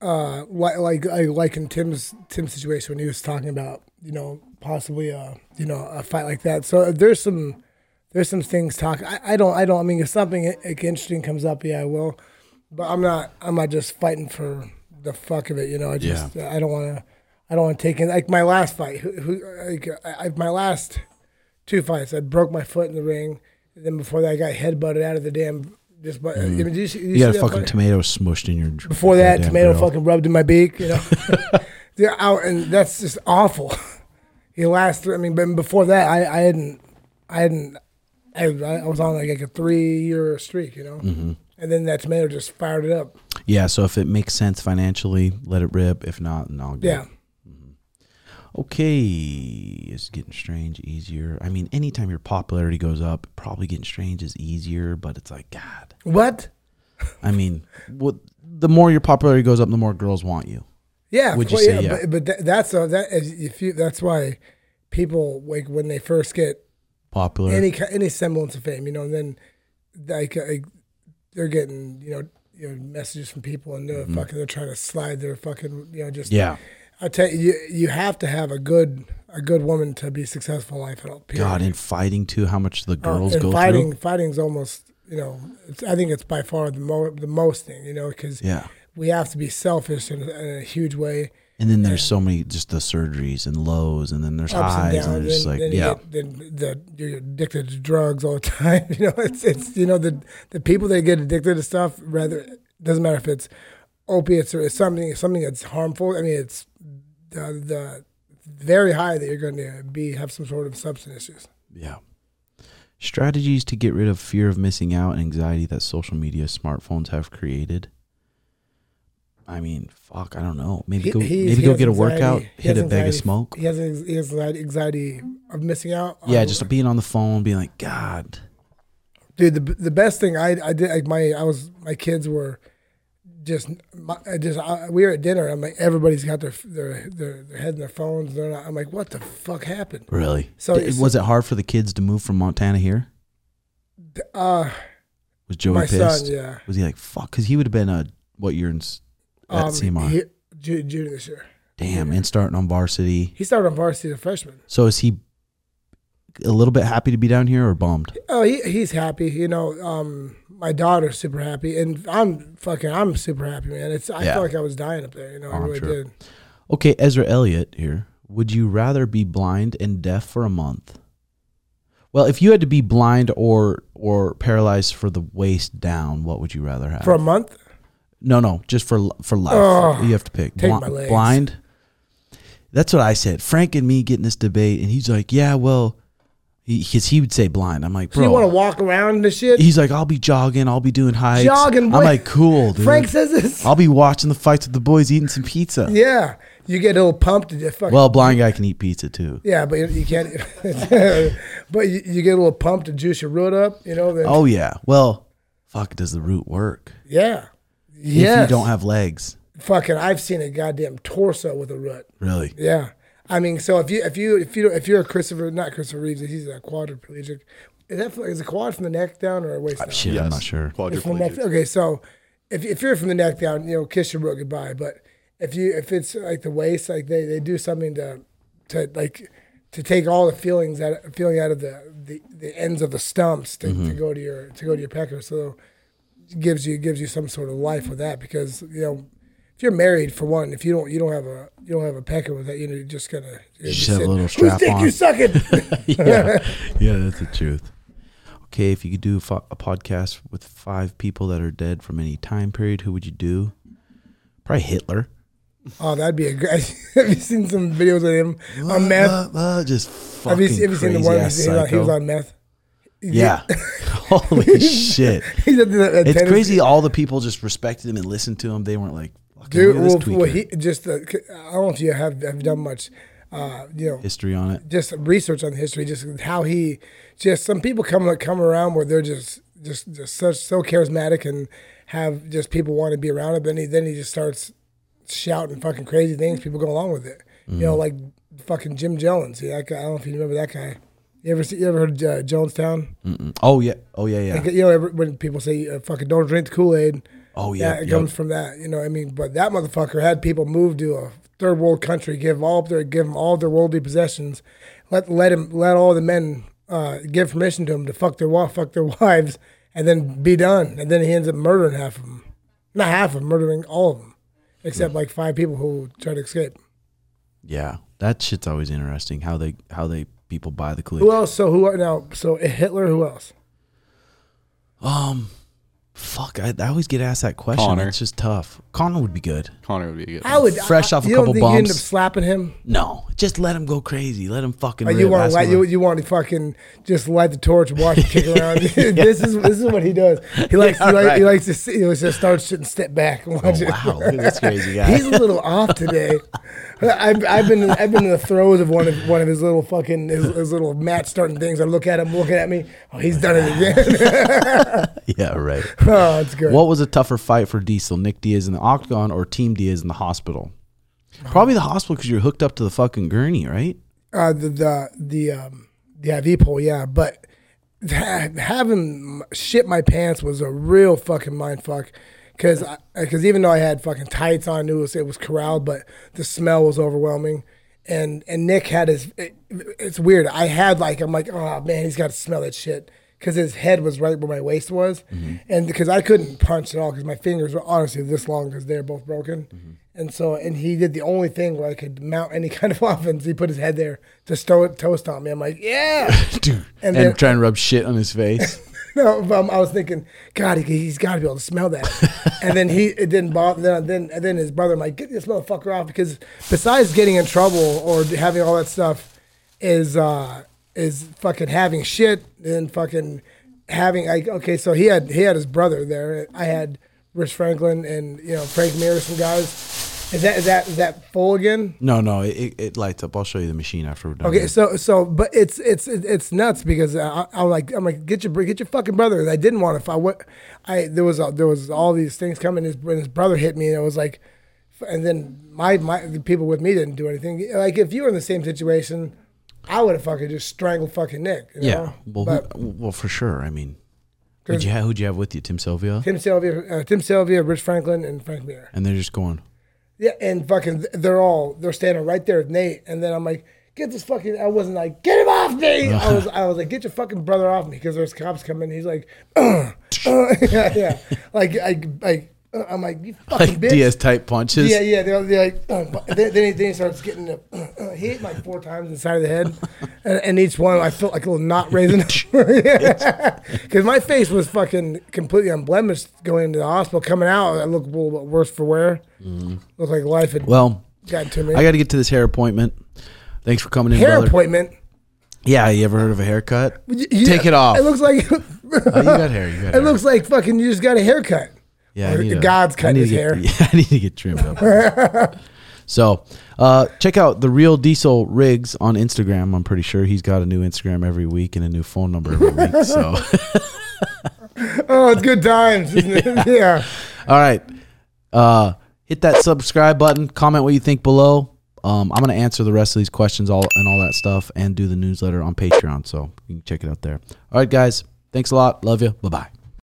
uh like like I like in Tim's Tim's situation when he was talking about you know possibly uh you know a fight like that. So there's some there's some things talk. I, I don't I don't. I mean, if something like, interesting comes up, yeah, I will. But I'm not I'm not just fighting for the fuck of it. You know, I just I don't want to I don't want to take in like my last fight. Who, who like I, I, my last two fights, I broke my foot in the ring. And then before that, I got headbutted out of the damn. Just, but did you, see- you You got a fucking fight? tomato smushed in your. Before that, tomato grill. fucking rubbed in my beak. You know, <laughs> yeah, out, and that's just awful. <laughs> he last, I mean, but before that, I, I hadn't, I hadn't, I, I was on like, a three year streak. You know, Mm-hmm. and then that tomato just fired it up. Yeah, so if it makes sense financially, let it rip. If not, no. Yeah, Okay, it's getting strange easier. I mean, anytime your popularity goes up, probably getting strange is easier. But it's like God. what? I mean, what the more your popularity goes up, the more girls want you. Yeah, Would you well, say yeah? But, but that, that's a, that is, if you that's why people like when they first get Popular. any any semblance of fame, you know, and then like, uh, like they're getting you know you know messages from people and they're fucking they're trying to slide their fucking you know just Mm-hmm. yeah. I tell you you you have to have a good a good woman to be successful in life at all. period. God, in fighting too, how much the Uh, girls and go fighting through. fighting's almost you know it's, I think it's by far the mo- the most thing you know because Yeah. we have to be selfish in, a- in a huge way. And then there's so many just the surgeries and lows, and then there's ups and highs, downs. and, there's then, like then yeah, get, then the, you're addicted to drugs all the <laughs> time. You know, it's it's you know the the people that get addicted to stuff. Rather, doesn't matter if it's opiates or something something that's harmful. I mean, it's the, the very high that you're going to be have some sort of substance issues. yeah. Strategies to get rid of fear of missing out and anxiety that social media smartphones have created. I mean, fuck, I don't know. Maybe He- go he's- maybe he go get a workout, he hit a bag of smoke. He has he has anxiety of missing out. Yeah, just being on the phone, being like, God, dude the, the best thing i i did like my i was my kids were just my, just I, we were at dinner i'm like everybody's got their their their, their head in their phones they're not, i'm like what the fuck happened really? So was it hard for the kids to move from Montana here? uh Was Joey my pissed? son yeah Was he like, fuck? Because he would have been a what year in at um CMR? he, this year Damn, and starting on varsity. he started on varsity as a freshman So is he a little bit happy to be down here or bummed? oh he, he's happy you know um my daughter's super happy and i'm fucking i'm super happy man it's i Yeah. felt like i was dying up there you know i Oh, I'm really sure. did Okay, Ezra Elliott here. Would you rather be blind and deaf for a month? Well, if you had to be blind or or paralyzed for the waist down, what would you rather have? for a month no, no, just for for life. You have to pick. Take Bli- my legs. Blind. That's what I said. Frank and me getting this debate, and he's like, "Yeah, well," because he, would say blind. I'm like, so "Bro." you want to walk around this shit he's like, "I'll be jogging. I'll be doing hikes." Jogging, I'm like, "Cool, dude." frank says this I'll be watching the fights with the boys, eating some pizza. Yeah, you get a little pumped. To just fucking, Well, a blind guy can eat pizza too. yeah, but you, you can't. <laughs> but you, you get a little pumped to juice your root up. You know. Then, Oh yeah. Well, fuck. Does the root work? yeah. Yeah. If you don't have legs, fucking, I've seen a goddamn torso with a root. really. Yeah. I mean, so if you if you if you if you're a Christopher, not Christopher Reeves, he's a quadriplegic. Is that is a quad from the neck down or a waist down? Shit, I'm not sure. It's from the neck. Okay, so if if you're from the neck down, you know, kiss your root goodbye. But if you if it's like the waist, like they, they do something to to like to take all the feelings out feeling out of the, the, the ends of the stumps to, to mm-hmm. go to your to go to your pecker. So it gives you gives you some sort of life with that because you know if you're married for one, if you don't you don't have a you don't have a pecker with that, you know you're just gonna you're just have a little strap dick on." you sucking? <laughs> yeah, yeah, that's the truth. okay, if you could do a, fo- a podcast with five people that are dead from any time period, who would you do? Probably Hitler. Oh, that'd be a great. <laughs> have you seen some videos of him on meth? Uh, uh, just have you, fucking have you seen the one he was, on, he was on meth? Yeah. <laughs> Holy shit. He's at the- It's crazy. All the people just respected him and listened to him. They weren't like, fucking Dude, well, well, he just uh, I don't know if you have have done much, uh, you know, history on it. just research on the history, just how he, just some people come come around where they're just just just such so charismatic and have just people want to be around him. Then he then he just starts shouting fucking crazy things. People go along with it. You know, like fucking Jim Jones. Guy, I don't know if you remember that guy. You ever see, you ever heard uh, Jonestown? Mm-mm. Oh yeah. Oh yeah. Yeah. Like, you know, every- when people say uh, "fucking don't drink the Kool Aid," Oh yeah. yeah, it yep. comes from that. You know, what I mean, but that motherfucker had people move to a third world country, give all their give them all their worldly possessions, let let him let all the men uh, give permission to him to fuck their fuck their <laughs> wives, and then be done. And then he ends up murdering half of them, not half of them, murdering all of them, except like five people who try to escape. Yeah. That shit's always interesting. How they how they people buy the Who clue. else? So who are now? So Hitler. Who else? Um, fuck. I, I always get asked that question. Conor. It's just tough. Conor would be good. Conor would be good. I would Fresh I, off a you couple don't think You end up bumps. slapping him. No, just let him go crazy. Let him fucking. Or rip. you want Ask to light, him you, you want to fucking just light the torch and watch it kick <laughs> around. <laughs> this is this is what he does. He likes he, <laughs> like, he right. likes to see, he likes to start shit and step back and oh, watch it. wow, look at this crazy guy. He's a little off today. I've, I've been I've been in the throes of one of one of his little fucking his, his little match starting things. I look at him looking at me. Oh, he's done it again. yeah, right. <laughs> oh, it's good. What was a tougher fight for Diesel? Nick Diaz in the octagon or Team Diaz in the hospital? Probably the hospital because you're hooked up to the fucking gurney, right? Uh, the the the um the IV pole, yeah, but ha- having shit my pants was a real fucking mind fuck. Cause, because even though I had fucking tights on, it was, it was corralled, but the smell was overwhelming. And and Nick had his, it, it's weird. I had like, I'm like, oh man, he's got to smell that shit. Cause his head was right where my waist was, and because I couldn't punch at all, because my fingers were honestly this long, because they're both broken. And so, and he did the only thing where I could mount any <laughs> kind of offense. He put his head there to stow it, toast on me. I'm like, yeah. <laughs> Dude. And And, then- trying to rub shit on his face. <laughs> no, but I'm- I was thinking, God, he, he's got to be able to smell that. and then he, it didn't bother. Then, then, and then his brother, I'm like, get this motherfucker off because besides getting in trouble or having all that stuff, is uh is fucking having shit and fucking having like okay, so he had he had his brother there. I had Rich Franklin and you know Frank Mir, some guys. Is that is that is that full again? no, no, it, it lights up. I'll show you the machine after we're done. Okay, here. so so but it's it's it's nuts because I, I'm like I'm like get your get your fucking brother. I didn't want to fight. What I there was a, there was all these things coming. His when his brother hit me, and it was like, and then my my the people with me didn't do anything. Like if you were in the same situation, I would have fucking just strangled fucking Nick. You yeah. know? Well, but well, for sure. I mean, who'd you have? Who'd you have with you? Tim Sylvia. Tim Sylvia, uh, Tim Sylvia, Rich Franklin, and Frank Mir. And they're just going. Yeah, and fucking, they're all they're standing right there with Nate, and then I'm like, get this fucking. I wasn't like, get him off me. <laughs> I was, I was like, get your fucking brother off me because there's cops coming. He's like, <clears throat> uh, <laughs> uh, yeah, yeah, like, I, like, I'm like, you fucking Like bitch. Diaz type punches. Yeah, yeah. They're, they're like, uh, then, then, he, then he starts getting the, uh, uh, hit like four times in the side of the head, <laughs> and, and each one I felt like a little knot raising. <laughs> Because <laughs> my face was fucking completely unblemished going into the hospital. Coming out, I looked a little bit worse for wear. Looked like life had Well, gotten to me. I got to get to this hair appointment. Thanks for coming in, hair brother. appointment. Yeah, you ever heard of a haircut? You- Take it off. It looks like Oh, you got hair. You got it hair. looks like fucking you just got a haircut. Yeah, Or God's I cutting his to hair. get, <laughs> Yeah, I need to get trimmed up. <laughs> so, uh, check out the real Diesel Riggs on Instagram. I'm pretty sure he's got a new Instagram every week and a new phone number every week. <laughs> So, Oh, it's good times, isn't it? yeah. all right, uh, hit that subscribe button. Comment what you think below. Um, I'm gonna answer the rest of these questions all and all that stuff, and do the newsletter on Patreon. So you can check it out there. All right, guys. Thanks a lot. Love you. Bye bye.